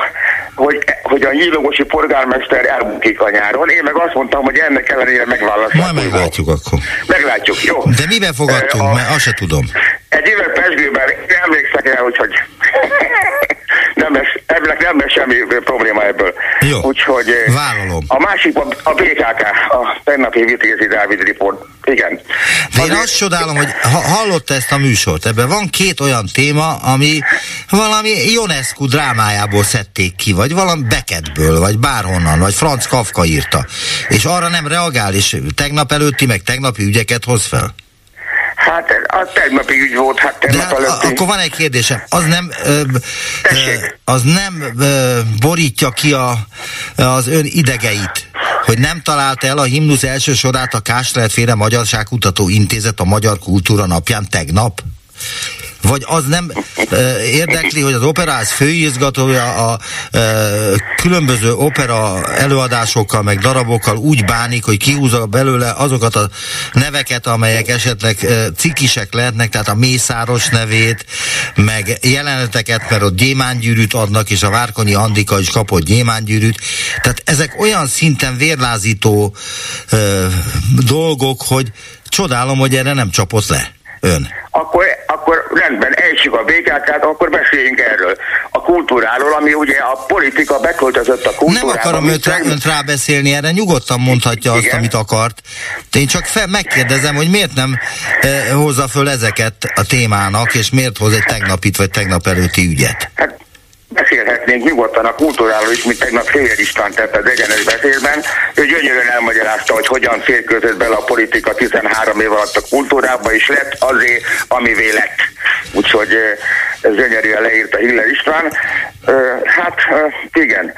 hogy, hogy a nyílóvosi polgármester elbukik a nyáron, én meg azt mondtam, hogy ennek ellenére megválasztották Majd újból. meglátjuk akkor. Meglátjuk, jó? De miben fogadtunk? Ö, a- Mert azt se tudom. egy éve Pesgőben emlékszek el, hogy, hogy nem lesz, ebből nem lesz semmi probléma ebből. Jó. Úgyhogy eh, Vállalom. a másik a, a BKK, a tegnapi Vitézi Dávid report. Igen. De én Azért- azt csodálom, hogy ha, hallotta ezt a műsort, ebben van két olyan téma, ami valami Ionescu drámájából szedték ki, vagy valami Beckettből, vagy bárhonnan, vagy Franz Kafka írta. És arra nem reagál, és tegnap előtti, meg tegnapi ügyeket hoz fel. Hát a tegnapi ügy volt, hát tegnap előtti. akkor van egy kérdésem, az nem, ö, az nem ö, borítja ki a, az ön idegeit, hogy nem találta el a himnusz első sorát a Káslerféle Magyarságkutató Intézet a Magyar Kultúra napján tegnap? Vagy az nem ö, érdekli, hogy az operáz főigazgatója a ö, különböző opera előadásokkal, meg darabokkal úgy bánik, hogy kihúzza belőle azokat a neveket, amelyek esetleg cikisek lehetnek, tehát a Mészáros nevét, meg jeleneteket, mert ott gyémángyűrűt adnak, és a Várkonyi Andika is kapott gyémángyűrűt. Tehát ezek olyan szinten vérlázító ö, dolgok, hogy csodálom, hogy erre nem csapott le ön. Akkor, akkor rendben, ejtsük a BKK-t, akkor beszéljünk erről. A kultúráról, ami ugye a politika beköltözött a kultúrába. Nem akarom önt, rá, önt rábeszélni, erre nyugodtan mondhatja azt, Igen. amit akart. Én csak fel, megkérdezem, hogy miért nem eh, hozza föl ezeket a témának, és miért hoz egy tegnapit vagy tegnap előtti ügyet. Hát beszélhetnénk nyugodtan a kultúráról is, mint tegnap Fél István tett az egyenes beszélben. Ő gyönyörűen elmagyarázta, hogy hogyan férkőzött bele a politika 13 év alatt a kultúrába, és lett azért, amivé lett. Úgyhogy eh, ez gyönyörűen leírta Hiller István. Ö, Hát ö, igen.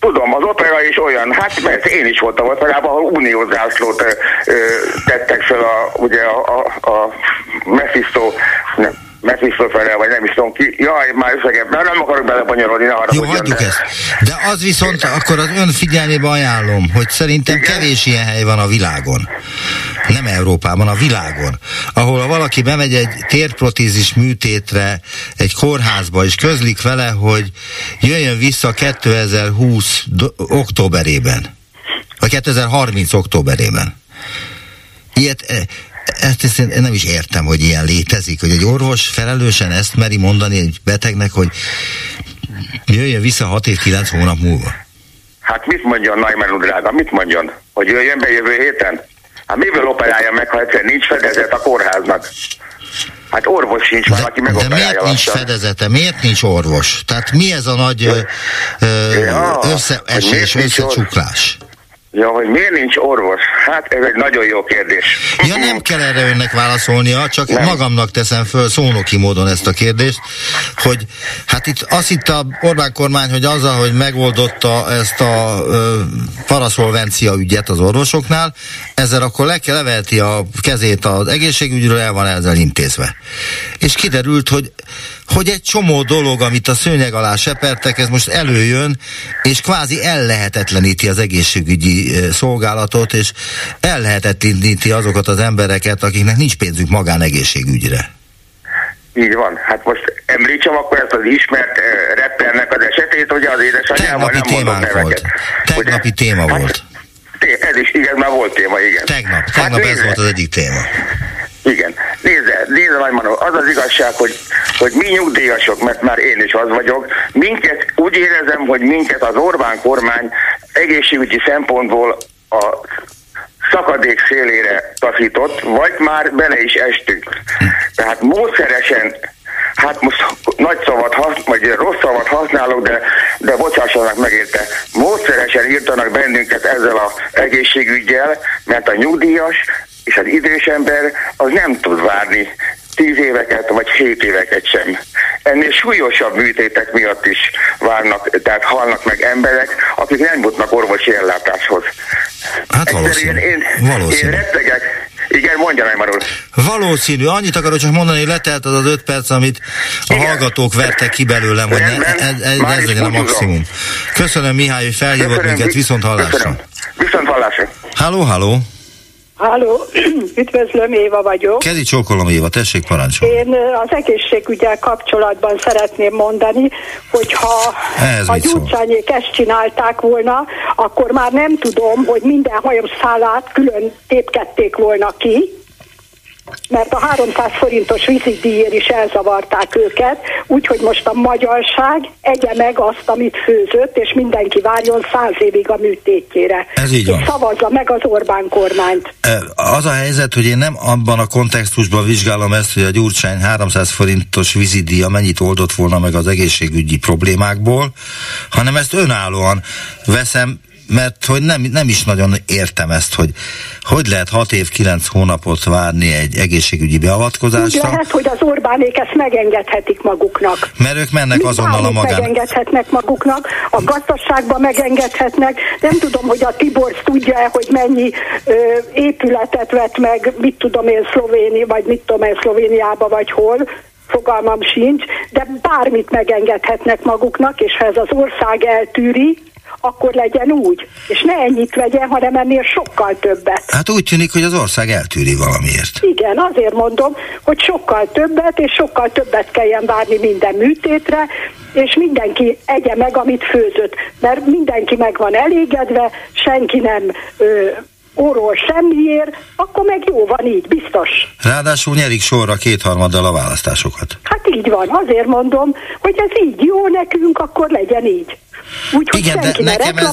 Tudom, az opera is olyan, hát mert én is voltam operában, ahol uniózászlót ö, ö, tettek fel a, ugye a, a, a Mephisto, Fölfele, vagy nem is tudom ki. Jaj, már összegebb, de nem akarok belebonyolódni, ne arra Jó, hagyjuk ezt. De az viszont akkor az ön figyelmébe ajánlom, hogy szerintem Igen? kevés ilyen hely van a világon. Nem Európában, a világon. Ahol valaki bemegy egy térprotézis műtétre egy kórházba, és közlik vele, hogy jöjjön vissza 2020 októberében. Vagy 2030 októberében. Ilyet, e, ezt, ezt én nem is értem, hogy ilyen létezik, hogy egy orvos felelősen ezt meri mondani egy betegnek, hogy jöjjön vissza 6 év 9 hónap múlva. Hát mit mondjon Najman drága, mit mondjon? Hogy jöjjön be jövő héten? Hát miből operálja meg, ha egyszer nincs fedezet a kórháznak? Hát orvos sincs van, aki megoperálja. De miért nincs fedezete? Miért nincs orvos? Tehát mi ez a nagy ö, ö, ja, összeesés, összecsuklás? Ja, hogy miért nincs orvos? Hát ez egy nagyon jó kérdés. Ja, nem kell erre önnek válaszolnia, csak nem. magamnak teszem föl szónoki módon ezt a kérdést, hogy hát itt azt itt a Orbán kormány, hogy azzal, hogy megoldotta ezt a ö, paraszolvencia ügyet az orvosoknál, ezzel akkor le kell levelti a kezét az egészségügyről, el van ezzel intézve. És kiderült, hogy hogy egy csomó dolog, amit a szőnyeg alá sepertek, ez most előjön, és kvázi ellehetetleníti az egészségügyi szolgálatot, és ellehetetleníti azokat az embereket, akiknek nincs pénzük magánegészségügyre. Így van. Hát most említsem akkor ezt az ismert uh, rappernek az esetét, hogy az édesanyjával nem mondott neveket. Volt. Tegnapi ugye? téma hát, volt. Ez is, igen, már volt téma, igen. Tegnap, tegnap hát ez volt az egyik téma. Igen. Nézze, nézze Nagymanó, az az igazság, hogy, hogy mi nyugdíjasok, mert már én is az vagyok, minket úgy érezem, hogy minket az Orbán kormány egészségügyi szempontból a szakadék szélére taszított, vagy már bele is estünk. Tehát módszeresen hát most nagy szavat, vagy rossz szavat használok, de, de bocsássanak meg érte. Módszeresen írtanak bennünket ezzel a egészségügyel, mert a nyugdíjas és az idős ember az nem tud várni tíz éveket vagy hét éveket sem. Ennél súlyosabb műtétek miatt is várnak, tehát halnak meg emberek, akik nem jutnak orvosi ellátáshoz. Hát valószínű. Én, valószínű. én rettegek, igen, mondja meg Marul. Valószínű. Annyit akarok csak mondani, hogy letelt az az öt perc, amit a Igen. hallgatók vertek ki belőlem, hogy ne, ez, ez, ez legyen a maximum. Köszönöm Mihály, hogy felhívott Köszönöm, minket, viszont hallásra. Köszönöm. Viszont hallásra. Halló, halló. Halló, üdvözlöm, Éva vagyok. Kedi csókolom, Éva, tessék parancsolni. Én az egészségügyel kapcsolatban szeretném mondani, hogy ha a gyurcsányék ezt csinálták volna, akkor már nem tudom, hogy minden hajószálát külön tépkedték volna ki, mert a 300 forintos vízidíjért is elzavarták őket, úgyhogy most a magyarság egye meg azt, amit főzött, és mindenki várjon száz évig a műtétjére. Ez így van. És szavazza meg az Orbán kormányt. Az a helyzet, hogy én nem abban a kontextusban vizsgálom ezt, hogy a Gyurcsány 300 forintos vízidíja mennyit oldott volna meg az egészségügyi problémákból, hanem ezt önállóan veszem mert hogy nem, nem is nagyon értem ezt, hogy hogy lehet 6 év 9 hónapot várni egy egészségügyi beavatkozásra. Úgy lehet, hogy az Orbánék ezt megengedhetik maguknak. Mert ők mennek Mi azonnal a magán. megengedhetnek maguknak, a gazdaságban megengedhetnek. Nem tudom, hogy a Tibor tudja hogy mennyi ö, épületet vett meg, mit tudom én, Szlovéni, vagy mit tudom én, Szlovéniába, vagy hol, fogalmam sincs, de bármit megengedhetnek maguknak, és ha ez az ország eltűri, akkor legyen úgy. És ne ennyit vegyen, hanem ennél sokkal többet. Hát úgy tűnik, hogy az ország eltűri valamiért. Igen, azért mondom, hogy sokkal többet, és sokkal többet kelljen várni minden műtétre, és mindenki egye meg, amit főzött. Mert mindenki meg van elégedve, senki nem ö, orról semmiért, akkor meg jó van így, biztos. Ráadásul nyerik sorra kétharmaddal a választásokat. Hát így van, azért mondom, hogy ez így jó nekünk, akkor legyen így. Úgyhogy Igen, de nekem ez,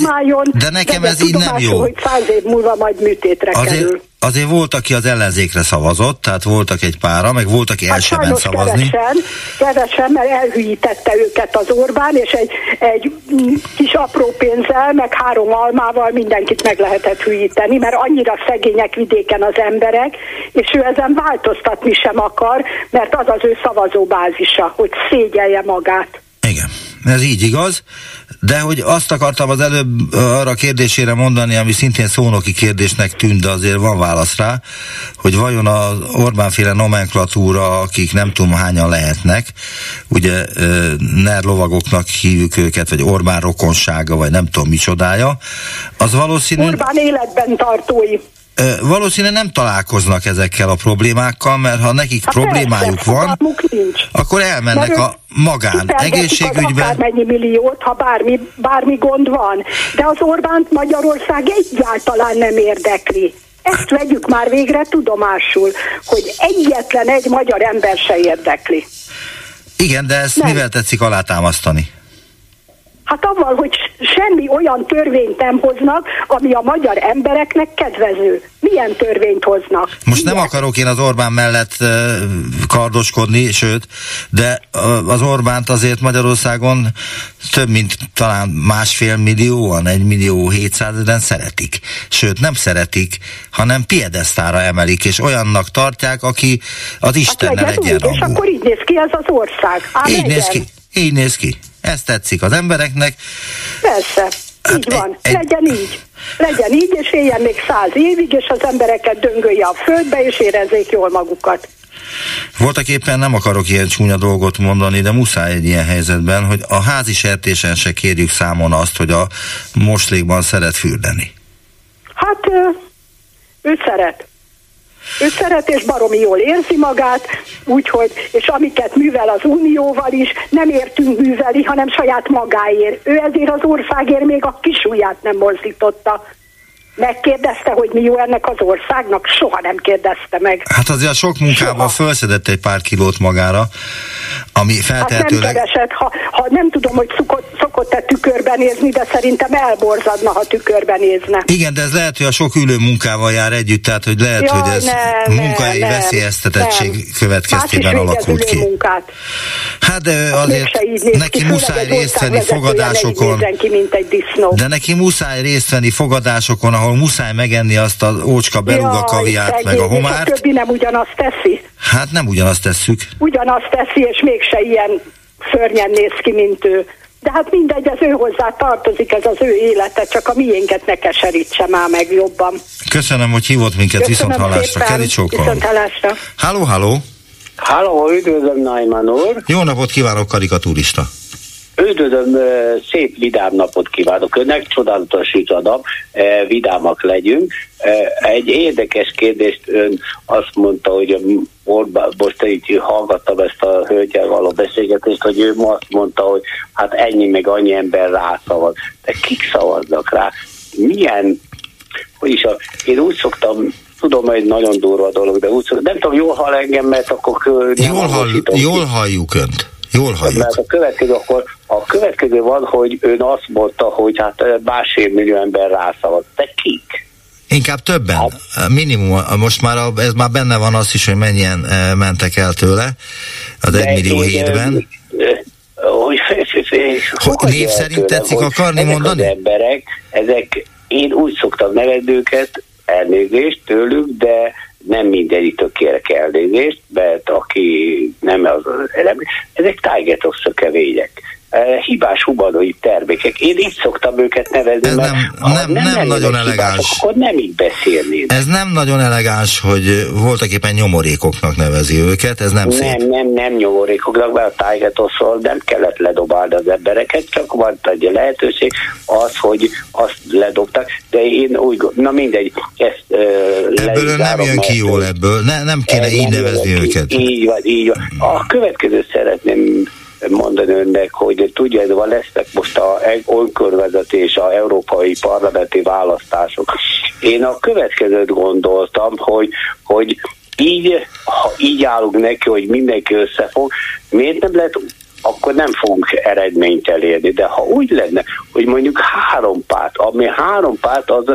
de nekem ez így nem jó. hogy száz év múlva majd műtétre azért, kerül. Azért volt, aki az ellenzékre szavazott, tehát voltak egy pára, meg volt, aki el sem ment szavazni. Kevesen, kevesen, mert elhűítette őket az Orbán, és egy, egy kis apró pénzzel, meg három almával mindenkit meg lehetett hűíteni, mert annyira szegények vidéken az emberek, és ő ezen változtatni sem akar, mert az az ő szavazóbázisa, hogy szégyelje magát. Igen, ez így igaz De hogy azt akartam az előbb arra kérdésére mondani, ami szintén szónoki kérdésnek tűnt, de azért van válasz rá, hogy vajon az Orbán féle nomenklatúra, akik nem tudom hányan lehetnek, ugye NER lovagoknak hívjuk őket, vagy Orbán rokonsága, vagy nem tudom micsodája, az valószínű... Orbán életben tartói valószínűleg nem találkoznak ezekkel a problémákkal, mert ha nekik hát problémájuk persze, van, akkor elmennek mert a magán egészségügyben. Akármennyi milliót, ha bármi, bármi gond van. De az Orbánt Magyarország egyáltalán nem érdekli. Ezt vegyük már végre tudomásul, hogy egyetlen egy magyar ember se érdekli. Igen, de ezt nem. mivel tetszik alátámasztani? Hát avval, hogy semmi olyan törvényt nem hoznak, ami a magyar embereknek kedvező. Milyen törvényt hoznak? Most Milyen? nem akarok én az Orbán mellett kardoskodni, sőt, de az Orbánt azért Magyarországon több mint talán másfél millióan, egy millió hétszázezren szeretik. Sőt, nem szeretik, hanem piedesztára emelik, és olyannak tartják, aki az Istennel hát egyenrangú. És akkor így néz ki ez az ország. Á, így néz ki. Így néz ki. Ez tetszik az embereknek. Persze, hát így van. Egy, Legyen így. Legyen így, és éljen még száz évig, és az embereket döngölje a földbe, és érezzék jól magukat. Voltak éppen nem akarok ilyen csúnya dolgot mondani, de muszáj egy ilyen helyzetben, hogy a házi sertésen se kérjük számon azt, hogy a moslékban szeret fürdeni. Hát ő szeret. Ő szeret és baromi jól érzi magát, úgyhogy, és amiket művel az Unióval is, nem értünk műveli, hanem saját magáért. Ő ezért az országért még a kisujját nem mozdította. Megkérdezte, hogy mi jó ennek az országnak? Soha nem kérdezte meg. Hát azért a sok munkával felszedett egy pár kilót magára, ami feltehetőleg... Hát nem keresett, ha, ha nem tudom, hogy szokott, szokott-e tükörben nézni, de szerintem elborzadna, ha tükörben nézne. Igen, de ez lehet, hogy a sok ülő munkával jár együtt, tehát hogy lehet, ja, hogy ez nem, munkahelyi nem, veszélyeztetettség nem. következtében alakult ki. Munkát. Hát de azért neki ki, muszáj részt venni fogadásokon. Ki, mint egy disznó. De neki muszáj részt venni fogadásokon, ahol muszáj megenni azt a ócska beruga kaviát, meg a homárt. És a többi nem ugyanazt teszi. Hát nem ugyanazt tesszük. Ugyanazt teszi, és mégse ilyen szörnyen néz ki, mint ő. De hát mindegy, az ő hozzá tartozik, ez az ő élete, csak a miénket ne keserítse már meg jobban. Köszönöm, hogy hívott minket Köszönöm viszont hallásra. Keri Viszont hallásra. Halló, halló. Halló, üdvözlöm Naiman úr. Jó napot kívánok, karikaturista. Üdvözlöm, szép vidám napot kívánok önnek, csodálatos süt a nap, vidámak legyünk. Egy érdekes kérdést ön azt mondta, hogy Orbán, most így hallgattam ezt a hölgyel való beszélgetést, hogy ő ma azt mondta, hogy hát ennyi meg annyi ember rászavaz. De kik szavaznak rá? Milyen, hogy is a, én úgy szoktam tudom, hogy nagyon durva dolog, de úgy szoktam, nem tudom, jól hall engem, mert akkor jól, hall, jól halljuk önt. Jól halljuk. Mert a következő, akkor a következő van, hogy ön azt mondta, hogy hát másfél millió ember rászavaz. De kik? Inkább többen. Hát, Minimum. Most már a, ez már benne van az is, hogy mennyien e, mentek el tőle az egy millió hétben. Hogy, hogy név szerint tetszik akarni ezek mondani? Az emberek, ezek, én úgy szoktam nevezni őket, elnézést tőlük, de nem mindegyiktől kérek elnézést, mert aki nem az, ezek tájgetosszökevények hibás humanoid termékek. Én így szoktam őket nevezni, Ez mert nem, nem, nem, nem nagyon elegáns. Akkor nem így beszélni. Ez nem nagyon elegáns, hogy voltak éppen nyomorékoknak nevezi őket, ez nem, nem szép. Nem, nem, nem nyomorékoknak, mert a tájgetosszal nem kellett ledobálni az embereket, csak van egy lehetőség az, hogy azt ledobtak, de én úgy na mindegy, ezt uh, Ebből nem jön ki jól ebből, ne, nem kéne így nevezni őket. Így van, így van. A következő szeretném mondani önnek, hogy tudja, lesznek most a önkormányzati és a európai parlamenti választások. Én a következőt gondoltam, hogy, hogy így, ha így állunk neki, hogy mindenki összefog, miért nem lehet akkor nem fogunk eredményt elérni. De ha úgy lenne, hogy mondjuk három párt, ami három párt az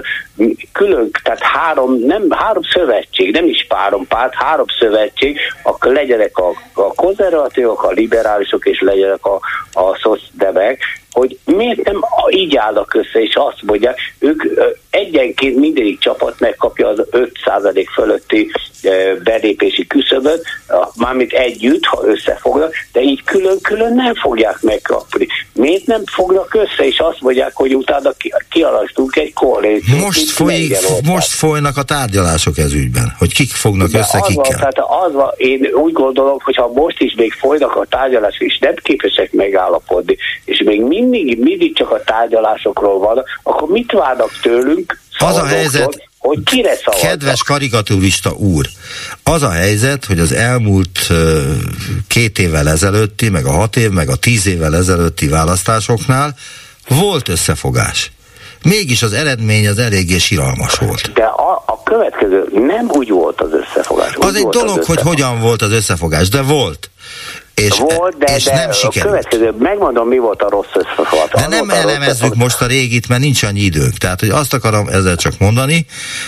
külön, tehát három, nem, három szövetség, nem is három párt, három szövetség, akkor legyenek a, a konzervatívok, a liberálisok, és legyenek a, a szocdevek, hogy miért nem így állnak össze, és azt mondják, ők egyenként mindegyik csapat megkapja az 5% fölötti belépési küszöböt, mármint együtt, ha összefognak, de így külön-külön nem fogják megkapni. Miért nem fognak össze, és azt mondják, hogy utána kialakítunk egy koalíciót. Most, folyik, most folynak a tárgyalások ez ügyben, hogy kik fognak de össze, az kikkel. Van, tehát az van, én úgy gondolom, hogy ha most is még folynak a tárgyalások, és nem képesek megállapodni, és még mindig, mindig csak a tárgyalásokról van, akkor mit várnak tőlünk? Az a helyzet, hogy kire szavaznak. Kedves karikaturista úr, az a helyzet, hogy az elmúlt uh, két évvel ezelőtti, meg a hat év, meg a tíz évvel ezelőtti választásoknál volt összefogás. Mégis az eredmény az eléggé siralmas volt. De a, a következő nem úgy volt az összefogás. Az egy dolog, hogy hogyan volt az összefogás, de volt. És, volt, de, és de nem a következő, megmondom, mi volt a rossz összefogás. De nem elemezzük most a régit, mert nincs annyi időnk. Tehát, hogy azt akarom ezzel csak mondani,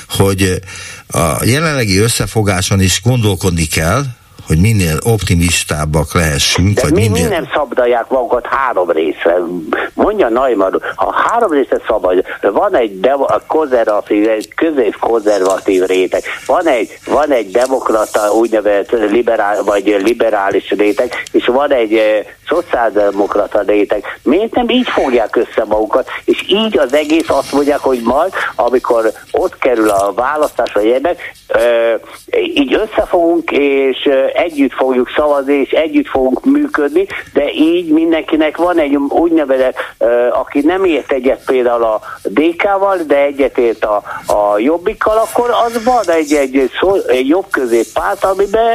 hogy a jelenlegi összefogáson is gondolkodni kell, hogy minél optimistábbak lehessünk. De vagy mi, minél... mi nem szabdalják magukat három részre? Mondja Naimar, ha három részre szabad, van egy demo, konzervatív, egy közép-konzervatív réteg, van egy, van egy demokrata, úgynevezett liberál, vagy liberális réteg, és van egy e, szociáldemokrata réteg. Miért nem így fogják össze magukat? És így az egész azt mondják, hogy majd, amikor ott kerül a választás, vagy ebben, e, így összefogunk, és együtt fogjuk szavazni, és együtt fogunk működni, de így mindenkinek van egy úgynevezett, aki nem ért egyet például a DK-val, de egyetért a, a Jobbikkal, akkor az van egy, egy, szó, egy jobb párt, amiben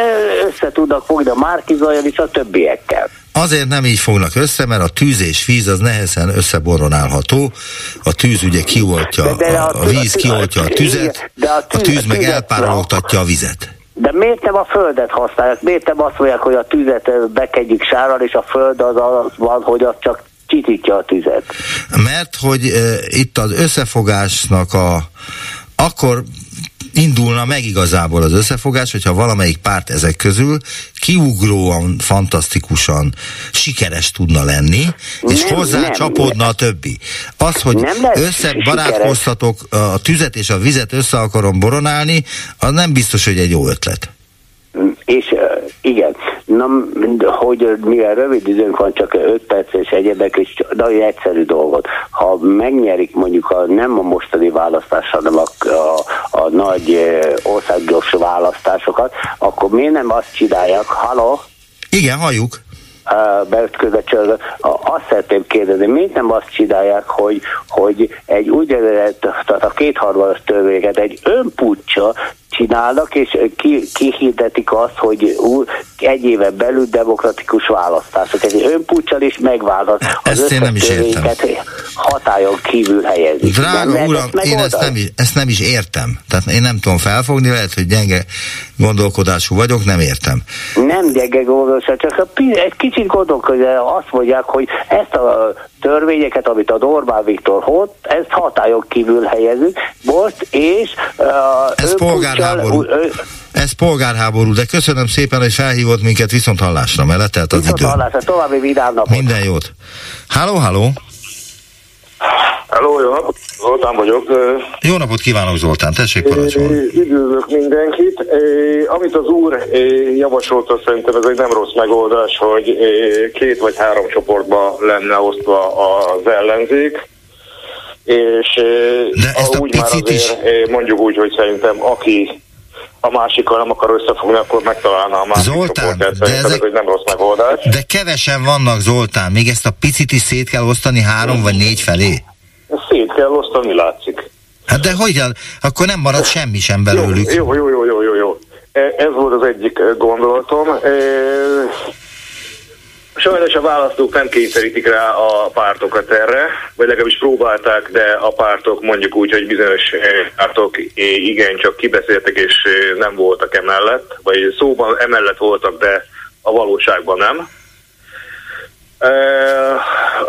össze tudnak fogni a Márkizajon és a többiekkel. Azért nem így fognak össze, mert a tűz és víz az nehezen összeboronálható. A tűz ugye kioltja, de, de a, a, a víz kioltja a tüzet, de a tűz, a tűz meg elpárologtatja a vizet. De miért nem a földet használják? Miért nem azt mondják, hogy a tüzet bekedjük sárral, és a föld az, az van, hogy az csak csitítja a tüzet? Mert hogy e, itt az összefogásnak a akkor indulna meg igazából az összefogás, hogyha valamelyik párt ezek közül kiugróan, fantasztikusan sikeres tudna lenni, és nem, hozzá nem, a többi. Az, hogy összebarátkoztatok a tüzet és a vizet össze akarom boronálni, az nem biztos, hogy egy jó ötlet. És igen, na, hogy mivel rövid időnk van, csak 5 perc és egyebek, és nagyon egyszerű dolgot. Ha megnyerik mondjuk a, nem a mostani választás, hanem a, a, a nagy országos választásokat, akkor miért nem azt csinálják, haló? Igen, halljuk beütközött azt szeretném kérdezni, miért nem azt csinálják, hogy, hogy egy úgynevezett, tehát a kétharmados törvényeket egy önpucsa csinálnak, és ki, kihirdetik azt, hogy egy éve belül demokratikus választások. Egy önpucsal is megválaszt az Ezt én nem is értem. Hatályon kívül helyezik. Drága nem uram, ezt én ezt nem, is, ezt nem is értem. Tehát én nem tudom felfogni, lehet, hogy gyenge gondolkodású vagyok, nem értem. Nem gyenge gondolkodású, csak egy kicsit gondolkodni, azt mondják, hogy ezt a törvényeket, amit a Orbán Viktor hott, ezt hatályon kívül helyezünk most, és uh, ez polgárháború. Ő, ez polgárháború, de köszönöm szépen, hogy felhívott minket viszont hallásra, mert letelt az viszont idő. hallásra, további vidám napot. Minden jót. Háló, háló. Halló, jó napot, Zoltán vagyok. Jó napot kívánok, Zoltán, tessék parancsolni. Üdvözlök mindenkit. Amit az úr javasolta, szerintem ez egy nem rossz megoldás, hogy két vagy három csoportba lenne osztva az ellenzék. És De ezt a úgy már azért is... mondjuk úgy, hogy szerintem aki a másikkal nem akar összefogni, akkor megtalálna a másik Zoltán. De ez egy nem rossz megoldás. De kevesen vannak, Zoltán. Még ezt a picit is szét kell osztani három vagy négy felé? Szét kell osztani, látszik. Hát de hogyan? Akkor nem marad semmi sem belőlük. Jó, jó, jó, jó, jó, jó. Ez volt az egyik gondolatom. Sajnos a választók nem kényszerítik rá a pártokat erre, vagy legalábbis próbálták, de a pártok mondjuk úgy, hogy bizonyos pártok igen csak kibeszéltek és nem voltak emellett, vagy szóban emellett voltak, de a valóságban nem.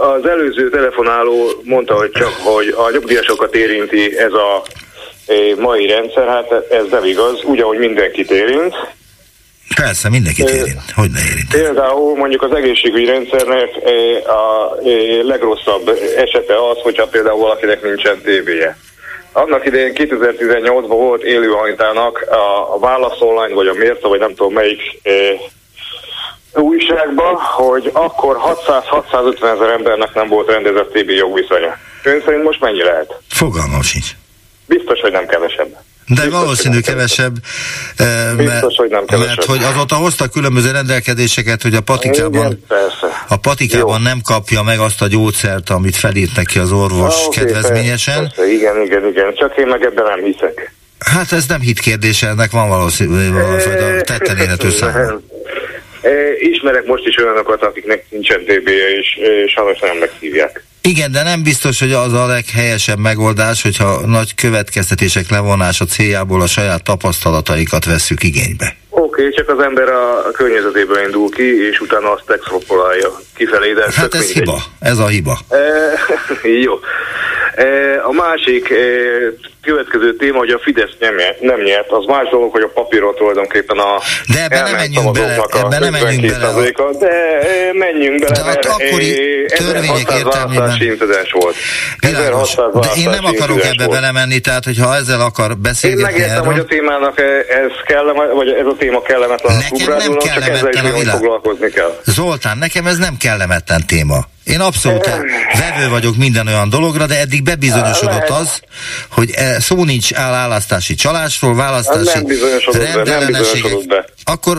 Az előző telefonáló mondta, hogy csak, hogy a nyugdíjasokat érinti ez a mai rendszer, hát ez nem igaz, úgy, ahogy mindenkit érint. Persze, mindenkit érint. Hogy ne érint? Például mondjuk az egészségügyi rendszernek a legrosszabb esete az, hogyha például valakinek nincsen tévéje. annak idején 2018-ban volt élő hajtának a, Válasz Online, vagy a Mérta, vagy nem tudom melyik újságban, hogy akkor 600-650 ezer embernek nem volt rendezett TB jogviszonya. Ön szerint most mennyi lehet? Fogalmam sincs. Biztos, hogy nem kevesebb. De Biztos, valószínű kevesebb. Biztos, mert, hogy nem kevesebb. Mert hogy azóta hoztak különböző rendelkezéseket, hogy a patikában, Igen, a patikában nem kapja meg azt a gyógyszert, amit felírt neki az orvos okay, kedvezményesen. Persze, persze, igen, igen, igen. Csak én meg ebben nem hiszek. Hát ez nem hit kérdése, ennek van valószínű, valószínű tetten érhető szám. Ismerek most is olyanokat, akiknek nincsen TB-je, és sajnos nem megszívják. Igen, de nem biztos, hogy az a leghelyesebb megoldás, hogyha nagy következtetések levonása céljából a saját tapasztalataikat vesszük igénybe. Oké, okay, csak az ember a környezetéből indul ki, és utána azt extrapolálja kifelé. De hát ez mindegy. hiba, ez a hiba. E, jó. A másik következő téma, hogy a Fidesz nem, nem nyert, az más dolog, hogy a papíron tulajdonképpen a De ebben nem menjünk bele, ebben nem menjünk bele. De menjünk bele, de mert akkori törvények értelmében incidens volt. Világos, de én nem akarok ebbe volt. belemenni, tehát hogyha ezzel akar beszélgetni Én megértem, erről, hogy a témának ez kellene, vagy ez a téma kellemetlen nekem nem kellemetlen a világ. foglalkozni kell. Zoltán, nekem ez nem kellemetlen téma. Én abszolút vevő vagyok minden olyan dologra, de eddig bebizonyosodott az, hogy e, szó nincs választási csalásról, választási rendellenességek. Akkor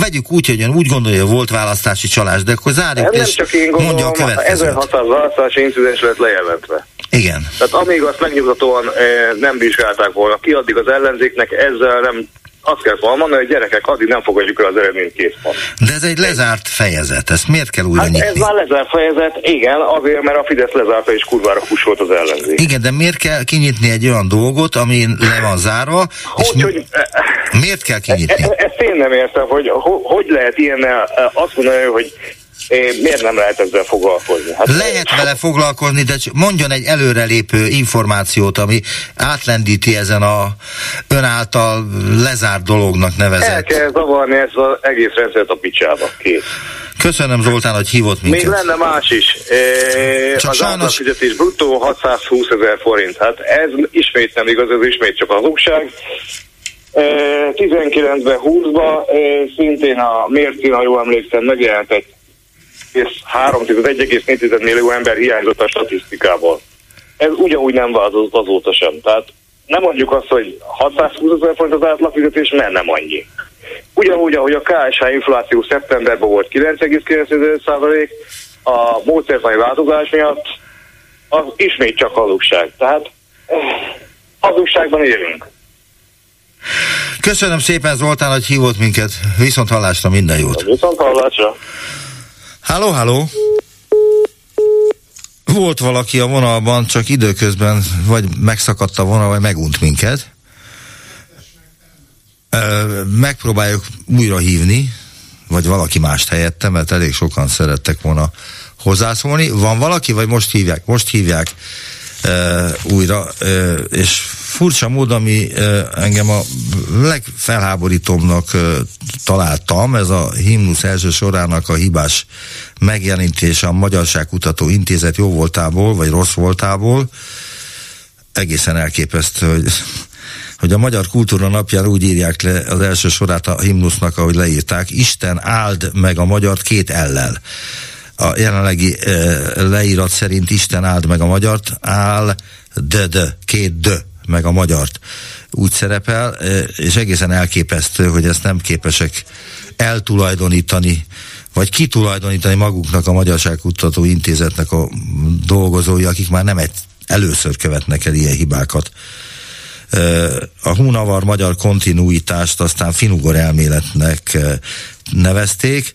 vegyük úgy, hogy ön úgy gondolja, hogy volt választási csalás, de akkor zárjuk és csak én gondolom, mondja a következőt. 1600 választási incidens lett lejelentve. Igen. Tehát amíg azt megnyugtatóan e, nem vizsgálták volna ki, addig az ellenzéknek ezzel nem azt kell mondani, hogy gyerekek, addig nem fogadjuk el az eredményt kész pont. De ez egy lezárt fejezet, ezt miért kell újra hát nyitni? Ez már lezárt fejezet, igen, azért, mert a Fidesz lezárta és kurvára kussolt az ellenzék. Igen, de miért kell kinyitni egy olyan dolgot, ami le van zárva, hogy, és hogy, miért kell kinyitni? E- e- ezt én nem értem, hogy hogy lehet ilyen azt mondani, hogy miért nem lehet ezzel foglalkozni? Hát lehet vele foglalkozni, de mondjon egy előrelépő információt, ami átlendíti ezen a ön által lezárt dolognak nevezett. El kell zavarni ezt az egész rendszert a picsába. Kész. Köszönöm Zoltán, hogy hívott minket. Még lenne más is. E, Csak az sajnos... fizetés bruttó 620 ezer forint. Hát ez ismét nem igaz, ez ismét csak hazugság. 19-ben, 20-ban szintén a Mércén, ha jól emlékszem, megjelent egy 1,4 millió ember hiányzott a statisztikából. Ez ugyanúgy nem változott azóta sem. Tehát nem mondjuk azt, hogy 620 ezer forint az átlagfizetés, mert nem annyi. Ugyanúgy, ahogy a KSH infláció szeptemberben volt 9,9%, a módszertani változás miatt az ismét csak hazugság. Tehát eh, hazugságban élünk. Köszönöm szépen Zoltán, hogy hívott minket. Viszont hallásra minden jót. Viszont hallásra. Halló, halló! Volt valaki a vonalban, csak időközben vagy megszakadt a vonal, vagy megunt minket. Megpróbáljuk újra hívni, vagy valaki mást helyette, mert elég sokan szerettek volna hozzászólni. Van valaki, vagy most hívják? Most hívják újra, és furcsa mód, ami engem a legfelháborítóbbnak találtam, ez a himnusz első sorának a hibás megjelenítése a Magyarságkutató Intézet jó voltából, vagy rossz voltából, egészen elképesztő, hogy hogy a Magyar Kultúra napján úgy írják le az első sorát a himnusznak, ahogy leírták, Isten áld meg a magyart két ellel a jelenlegi leírat szerint Isten áld meg a magyart, áll, de, de, két de meg a magyart úgy szerepel, és egészen elképesztő, hogy ezt nem képesek eltulajdonítani, vagy kitulajdonítani maguknak a Magyarságkutató Intézetnek a dolgozói, akik már nem egy először követnek el ilyen hibákat. A Hunavar magyar kontinuitást aztán finugor elméletnek nevezték,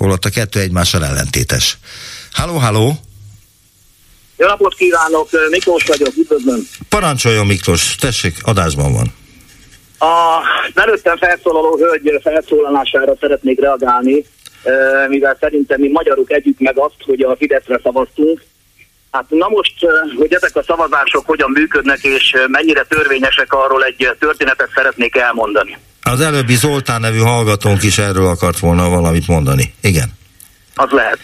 holott a kettő egymással ellentétes. Halló, halló! Jó napot kívánok, Miklós vagyok, üdvözlöm. Parancsoljon Miklós, tessék, adásban van. A előttem felszólaló hölgy felszólalására szeretnék reagálni, mivel szerintem mi magyarok együtt meg azt, hogy a Fideszre szavaztunk. Hát na most, hogy ezek a szavazások hogyan működnek és mennyire törvényesek, arról egy történetet szeretnék elmondani. Az előbbi Zoltán nevű hallgatónk is erről akart volna valamit mondani. Igen. Az lehet.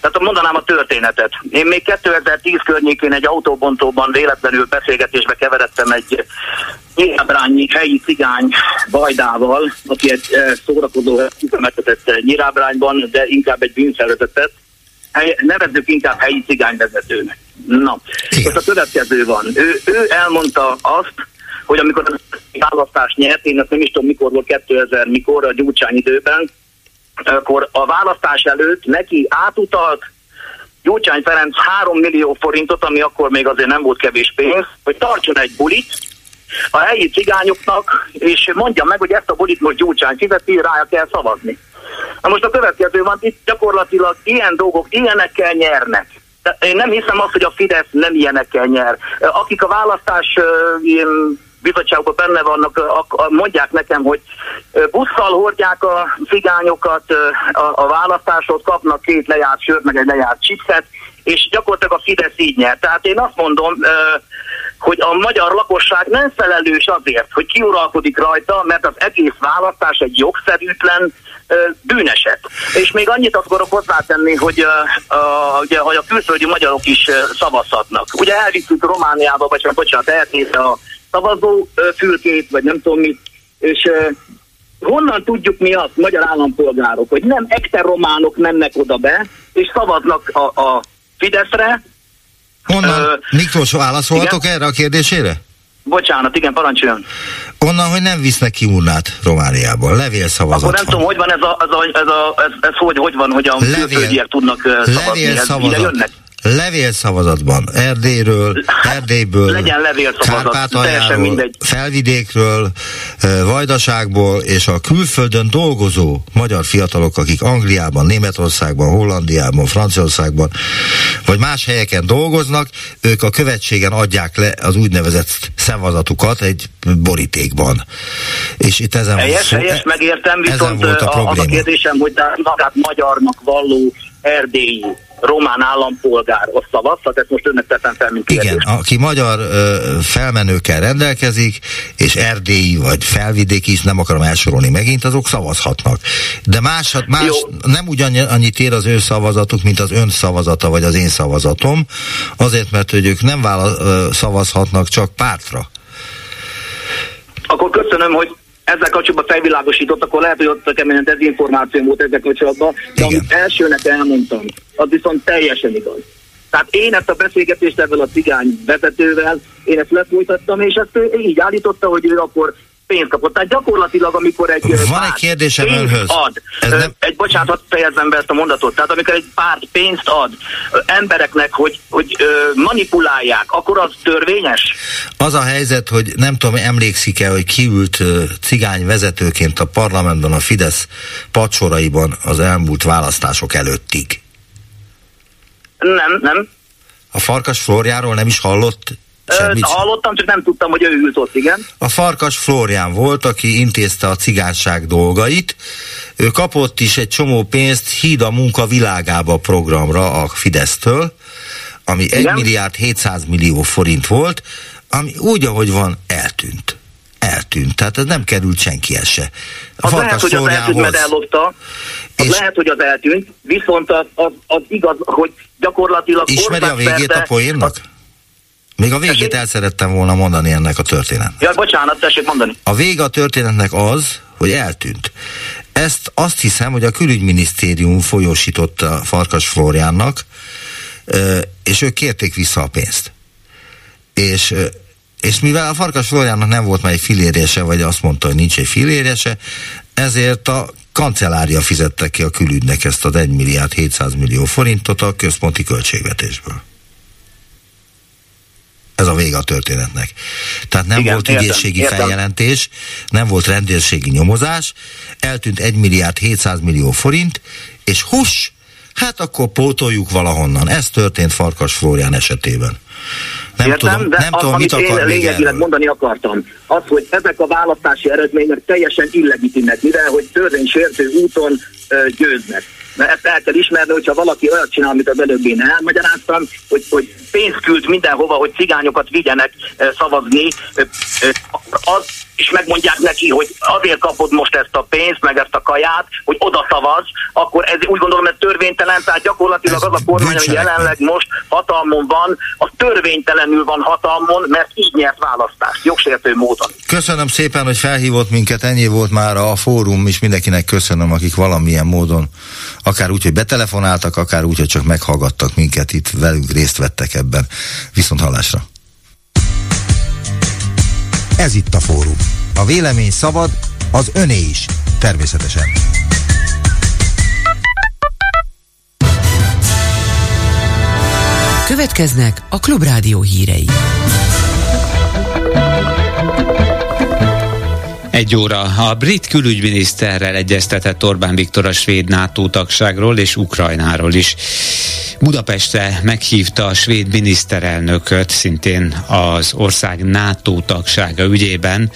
Tehát mondanám a történetet. Én még 2010 környékén egy autóbontóban véletlenül beszélgetésbe keveredtem egy nyirábrányi helyi cigány Bajdával, aki egy szórakozó üzemeltetett nyirábrányban, de inkább egy bűnszervezetet. Nevezzük inkább helyi cigányvezetőnek. Na, most a következő van. Ő, ő elmondta azt, hogy amikor a választást nyert, én ezt nem is tudom mikor volt, 2000 mikor, a Gyurcsány időben, akkor a választás előtt neki átutalt Gyurcsány Ferenc 3 millió forintot, ami akkor még azért nem volt kevés pénz, hogy tartson egy bulit a helyi cigányoknak, és mondja meg, hogy ezt a bulit most Gyurcsány fizeti, rá kell szavazni. Na most a következő van, itt gyakorlatilag ilyen dolgok, ilyenekkel nyernek. Én nem hiszem azt, hogy a Fidesz nem ilyenekkel nyer. Akik a választás ilyen bizottságokban benne vannak, mondják nekem, hogy busszal hordják a cigányokat a, választásot, kapnak két lejárt sört, meg egy lejárt chipset, és gyakorlatilag a Fidesz így nyer. Tehát én azt mondom, hogy a magyar lakosság nem felelős azért, hogy kiuralkodik rajta, mert az egész választás egy jogszerűtlen bűneset. És még annyit akarok hozzátenni, hogy, uh, ugye, hogy a külföldi magyarok is szavazhatnak. Ugye elvittük Romániába, vagy csak bocsánat, eltézve a szavazó fülkét, vagy nem tudom mit, és honnan tudjuk mi azt, magyar állampolgárok, hogy nem románok mennek oda be, és szavaznak a, a Fideszre. Honnan? Uh, Miklós, válaszolhatok igen? erre a kérdésére? Bocsánat, igen, parancsoljon. Onnan, hogy nem visznek ki urnát Romániából, levélszavazat Akkor nem van. tudom, hogy van ez a, ez, a, ez, a, ez, ez hogy, hogy van, hogy a Levél, tudnak szavazni. Levélszavazat. Ez levélszavazatban Erdélyről, Erdélyből, Legyen Kárpátaljáról, Felvidékről, Vajdaságból és a külföldön dolgozó magyar fiatalok, akik Angliában, Németországban, Hollandiában, Franciaországban vagy más helyeken dolgoznak, ők a követségen adják le az úgynevezett szavazatukat egy borítékban. És itt ezen helyes, volt, helyes, megértem, viszont volt a, a, a kérdésem, hogy magát magyarnak valló erdélyi román állampolgár a szavazhat, ezt most önnek tettem fel, mint kérdés. Igen, aki magyar ö, felmenőkkel rendelkezik, és erdélyi vagy felvidéki is, nem akarom elsorolni megint, azok szavazhatnak. De más, más Jó. nem ugyanannyit ér az ő szavazatuk, mint az ön szavazata, vagy az én szavazatom, azért, mert hogy ők nem vála, ö, szavazhatnak csak pártra. Akkor köszönöm, hogy ezzel kapcsolatban felvilágosított, akkor lehet, hogy ott keményen dezinformáció volt ezzel kapcsolatban, de Igen. amit elsőnek elmondtam, az viszont teljesen igaz. Tehát én ezt a beszélgetést ezzel a cigány vezetővel, én ezt lefolytattam, és ezt így állította, hogy ő akkor pénzt kapott. Tehát gyakorlatilag, amikor egy Van egy kérdésem önhöz. ad, Ez nem... egy bocsánat, fejezzem be ezt a mondatot, tehát amikor egy párt pénzt ad embereknek, hogy, hogy manipulálják, akkor az törvényes? Az a helyzet, hogy nem tudom, emlékszik-e, hogy kiült cigány vezetőként a parlamentben a Fidesz pacsoraiban az elmúlt választások előttig. Nem, nem. A Farkas Flóriáról nem is hallott Semmit Hallottam, csak nem tudtam, hogy ő ült ott, igen. A Farkas Flórián volt, aki intézte a cigányság dolgait. Ő kapott is egy csomó pénzt Híd a munka világába programra a Fidesztől, ami igen? 1 milliárd 700 millió forint volt, ami úgy, ahogy van, eltűnt. Eltűnt. Tehát ez nem került senkihez se. A az lehet, hogy az eltűnt, mert ellopta. Az és lehet, hogy az eltűnt, viszont az, az, az igaz, hogy gyakorlatilag... Ismeri a végét a poénnak? Az, még a végét el szerettem volna mondani ennek a történetnek. Ja, bocsánat, tessék mondani. A vége a történetnek az, hogy eltűnt. Ezt azt hiszem, hogy a külügyminisztérium folyósította Farkas Flóriánnak, és ők kérték vissza a pénzt. És, és mivel a Farkas Flóriánnak nem volt már egy filérése, vagy azt mondta, hogy nincs egy filérése, ezért a kancellária fizette ki a külügynek ezt az 1 milliárd 700 millió forintot a központi költségvetésből. Ez a vége a történetnek. Tehát nem Igen, volt értem, ügyészségi értem. feljelentés, nem volt rendőrségi nyomozás, eltűnt 1 milliárd 700 millió forint, és hús, hát akkor pótoljuk valahonnan. Ez történt Farkas Flórián esetében. Nem Értem, tudom, de nem az, tudom, amit mit akar én lényegileg mondani akartam, az, hogy ezek a választási eredmények teljesen illegitimek, mivel hogy törvénysértő úton ö, győznek. Mert el kell ismerni, hogyha valaki olyat csinál, amit az előbb én elmagyaráztam, hogy, hogy pénzt küld mindenhova, hogy cigányokat vigyenek szavazni, az és megmondják neki, hogy azért kapod most ezt a pénzt, meg ezt a kaját, hogy oda szavaz, akkor ez úgy gondolom, ez törvénytelen, tehát gyakorlatilag ez az a kormány, ami jelenleg most hatalmon van, az törvénytelenül van hatalmon, mert így nyert választást, jogsértő módon. Köszönöm szépen, hogy felhívott minket, ennyi volt már a fórum, és mindenkinek köszönöm, akik valamilyen módon, akár úgy, hogy betelefonáltak, akár úgy, hogy csak meghallgattak minket itt, velünk részt vettek ebben. Viszont hallásra! Ez itt a fórum. A vélemény szabad, az öné is. Természetesen. Következnek a Klubrádió hírei. Egy óra. A brit külügyminiszterrel egyeztetett Orbán Viktor a svéd NATO tagságról és Ukrajnáról is. Budapestre meghívta a svéd miniszterelnököt, szintén az ország NATO tagsága ügyében,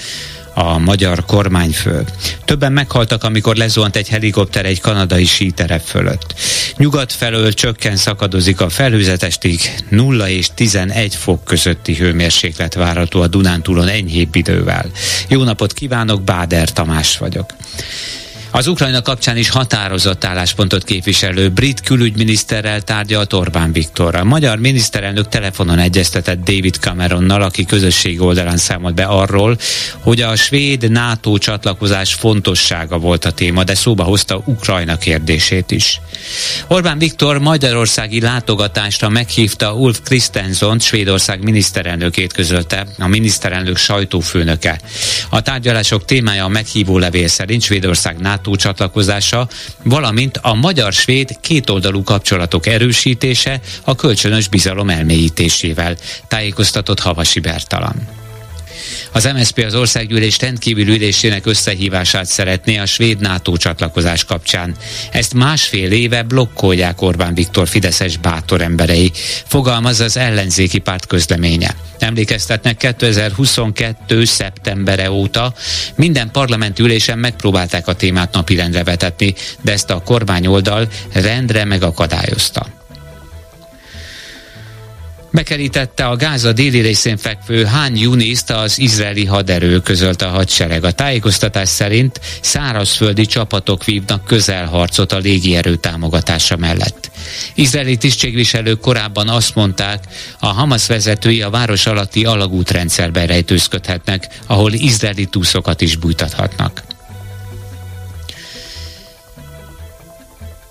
a magyar kormányfő. Többen meghaltak, amikor lezuhant egy helikopter egy kanadai síterep fölött. Nyugat felől csökken szakadozik a felhőzetestig, 0 és 11 fok közötti hőmérséklet várható a Dunántúlon enyhébb idővel. Jó napot kívánok, Báder Tamás vagyok. Az Ukrajna kapcsán is határozott álláspontot képviselő brit külügyminiszterrel tárgyalt Orbán Viktor. A magyar miniszterelnök telefonon egyeztetett David Cameronnal, aki közösség oldalán számolt be arról, hogy a svéd NATO csatlakozás fontossága volt a téma, de szóba hozta Ukrajna kérdését is. Orbán Viktor magyarországi látogatásra meghívta Ulf Kristensen, Svédország miniszterelnökét közölte, a miniszterelnök sajtófőnöke. A tárgyalások témája a meghívó levél szerint Svédország NATO NATO csatlakozása, valamint a magyar-svéd kétoldalú kapcsolatok erősítése a kölcsönös bizalom elmélyítésével, tájékoztatott Havasi Bertalan. Az MSZP az országgyűlés rendkívül ülésének összehívását szeretné a svéd NATO csatlakozás kapcsán. Ezt másfél éve blokkolják Orbán Viktor Fideszes bátor emberei, fogalmaz az ellenzéki párt közleménye. Emlékeztetnek 2022. szeptembere óta minden parlamenti ülésen megpróbálták a témát napirendre vetetni, de ezt a kormányoldal rendre megakadályozta. Bekerítette a Gáza déli részén fekvő Hán Yuniszt az izraeli haderő közölt a hadsereg. A tájékoztatás szerint szárazföldi csapatok vívnak közelharcot a légierő támogatása mellett. Izraeli tisztségviselők korábban azt mondták, a Hamas vezetői a város alatti alagútrendszerben rejtőzködhetnek, ahol izraeli túszokat is bújtathatnak.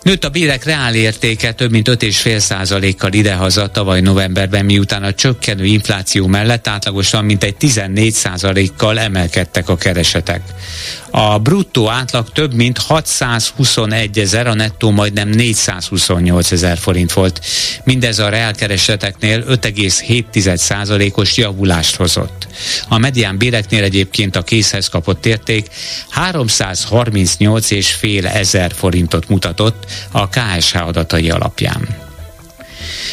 Nőtt a bérek reál értéke több mint 5,5 százalékkal idehaza tavaly novemberben, miután a csökkenő infláció mellett átlagosan mintegy 14 százalékkal emelkedtek a keresetek. A bruttó átlag több mint 621 ezer, a nettó majdnem 428 ezer forint volt. Mindez a reálkereseteknél 5,7 százalékos javulást hozott. A medián béreknél egyébként a készhez kapott érték 338 és fél ezer forintot mutatott a KSH adatai alapján.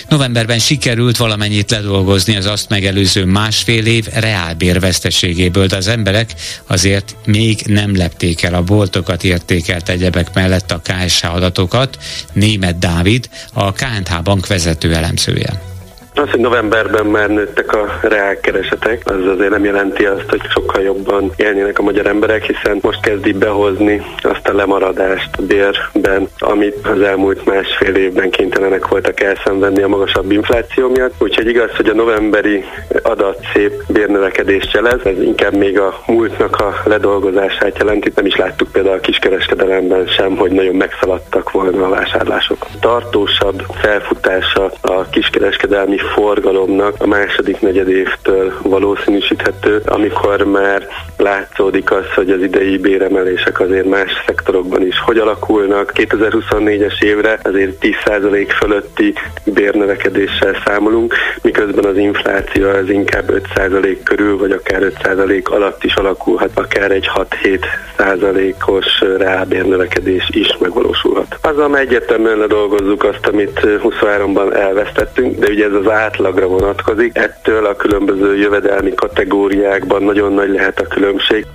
Novemberben sikerült valamennyit ledolgozni az azt megelőző másfél év reálbérveszteségéből, de az emberek azért még nem lepték el a boltokat értékelt egyebek mellett a KSH adatokat. Német Dávid, a KNH bank vezető elemzője. Az, hogy novemberben már nőttek a reálkeresetek, az azért nem jelenti azt, hogy sokkal jobban élnének a magyar emberek, hiszen most kezdi behozni azt a lemaradást a bérben, amit az elmúlt másfél évben kénytelenek voltak elszenvedni a magasabb infláció miatt. Úgyhogy igaz, hogy a novemberi adat szép bérnövekedést jelez, ez inkább még a múltnak a ledolgozását jelenti. Nem is láttuk például a kiskereskedelemben sem, hogy nagyon megszaladtak volna a vásárlások. Tartósabb felfutása a kiskereskedelmi forgalomnak a második negyedévtől valószínűsíthető, amikor már látszódik az, hogy az idei béremelések azért más szektorokban is hogy alakulnak. 2024-es évre azért 10% fölötti bérnövekedéssel számolunk, miközben az infláció az inkább 5% körül, vagy akár 5% alatt is alakulhat, akár egy 6-7%-os reálbérnövekedés is megvalósulhat. Azzal egyértelműen ledolgozzuk azt, amit 23-ban elvesztettünk, de ugye ez az átlagra vonatkozik. Ettől a különböző jövedelmi kategóriákban nagyon nagy lehet a különbség.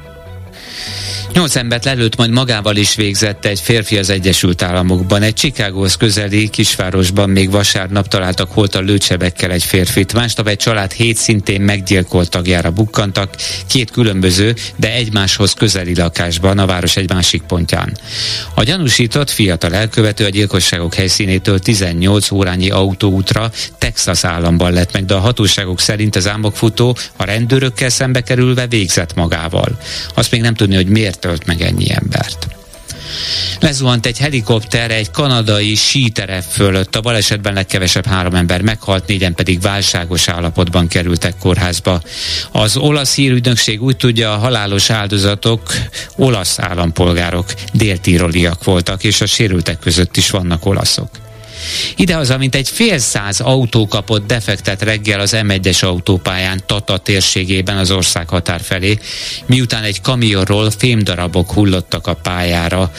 Nyolc embert lelőtt, majd magával is végzett egy férfi az Egyesült Államokban. Egy Chicagóhoz közeli kisvárosban még vasárnap találtak a lőcsebekkel egy férfit. Másnap egy család hét szintén meggyilkolt tagjára bukkantak, két különböző, de egymáshoz közeli lakásban, a város egy másik pontján. A gyanúsított fiatal elkövető a gyilkosságok helyszínétől 18 órányi autóútra Texas államban lett meg, de a hatóságok szerint az álmokfutó a rendőrökkel szembe kerülve végzett magával. Azt még nem tudni, hogy miért tölt meg ennyi embert. Lezuhant egy helikopter egy kanadai síterep fölött. A balesetben legkevesebb három ember meghalt, négyen pedig válságos állapotban kerültek kórházba. Az olasz hírügynökség úgy tudja, a halálos áldozatok olasz állampolgárok, déltíroliak voltak, és a sérültek között is vannak olaszok. Idehaza, mint egy fél száz autó kapott defektet reggel az M1-es autópályán Tata térségében az ország határ felé, miután egy kamionról fémdarabok hullottak a pályára.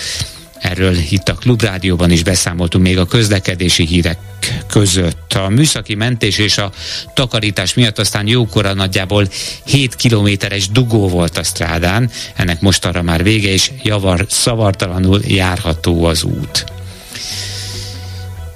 Erről itt a Klubrádióban is beszámoltunk még a közlekedési hírek között. A műszaki mentés és a takarítás miatt aztán jókora nagyjából 7 kilométeres dugó volt a strádán, ennek most arra már vége, és javar szavartalanul járható az út.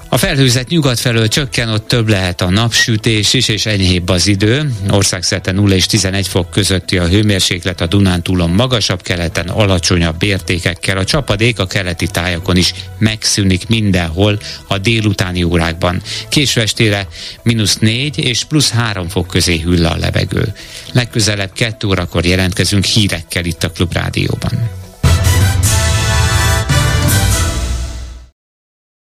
A felhőzet nyugat felől csökken, ott több lehet a napsütés is, és enyhébb az idő. Országszerte 0 és 11 fok közötti a hőmérséklet, a Dunántúlon magasabb, keleten alacsonyabb értékekkel. A csapadék a keleti tájakon is megszűnik mindenhol a délutáni órákban. Késő estére mínusz 4 és plusz 3 fok közé hüll a levegő. Legközelebb 2 órakor jelentkezünk hírekkel itt a Klubrádióban.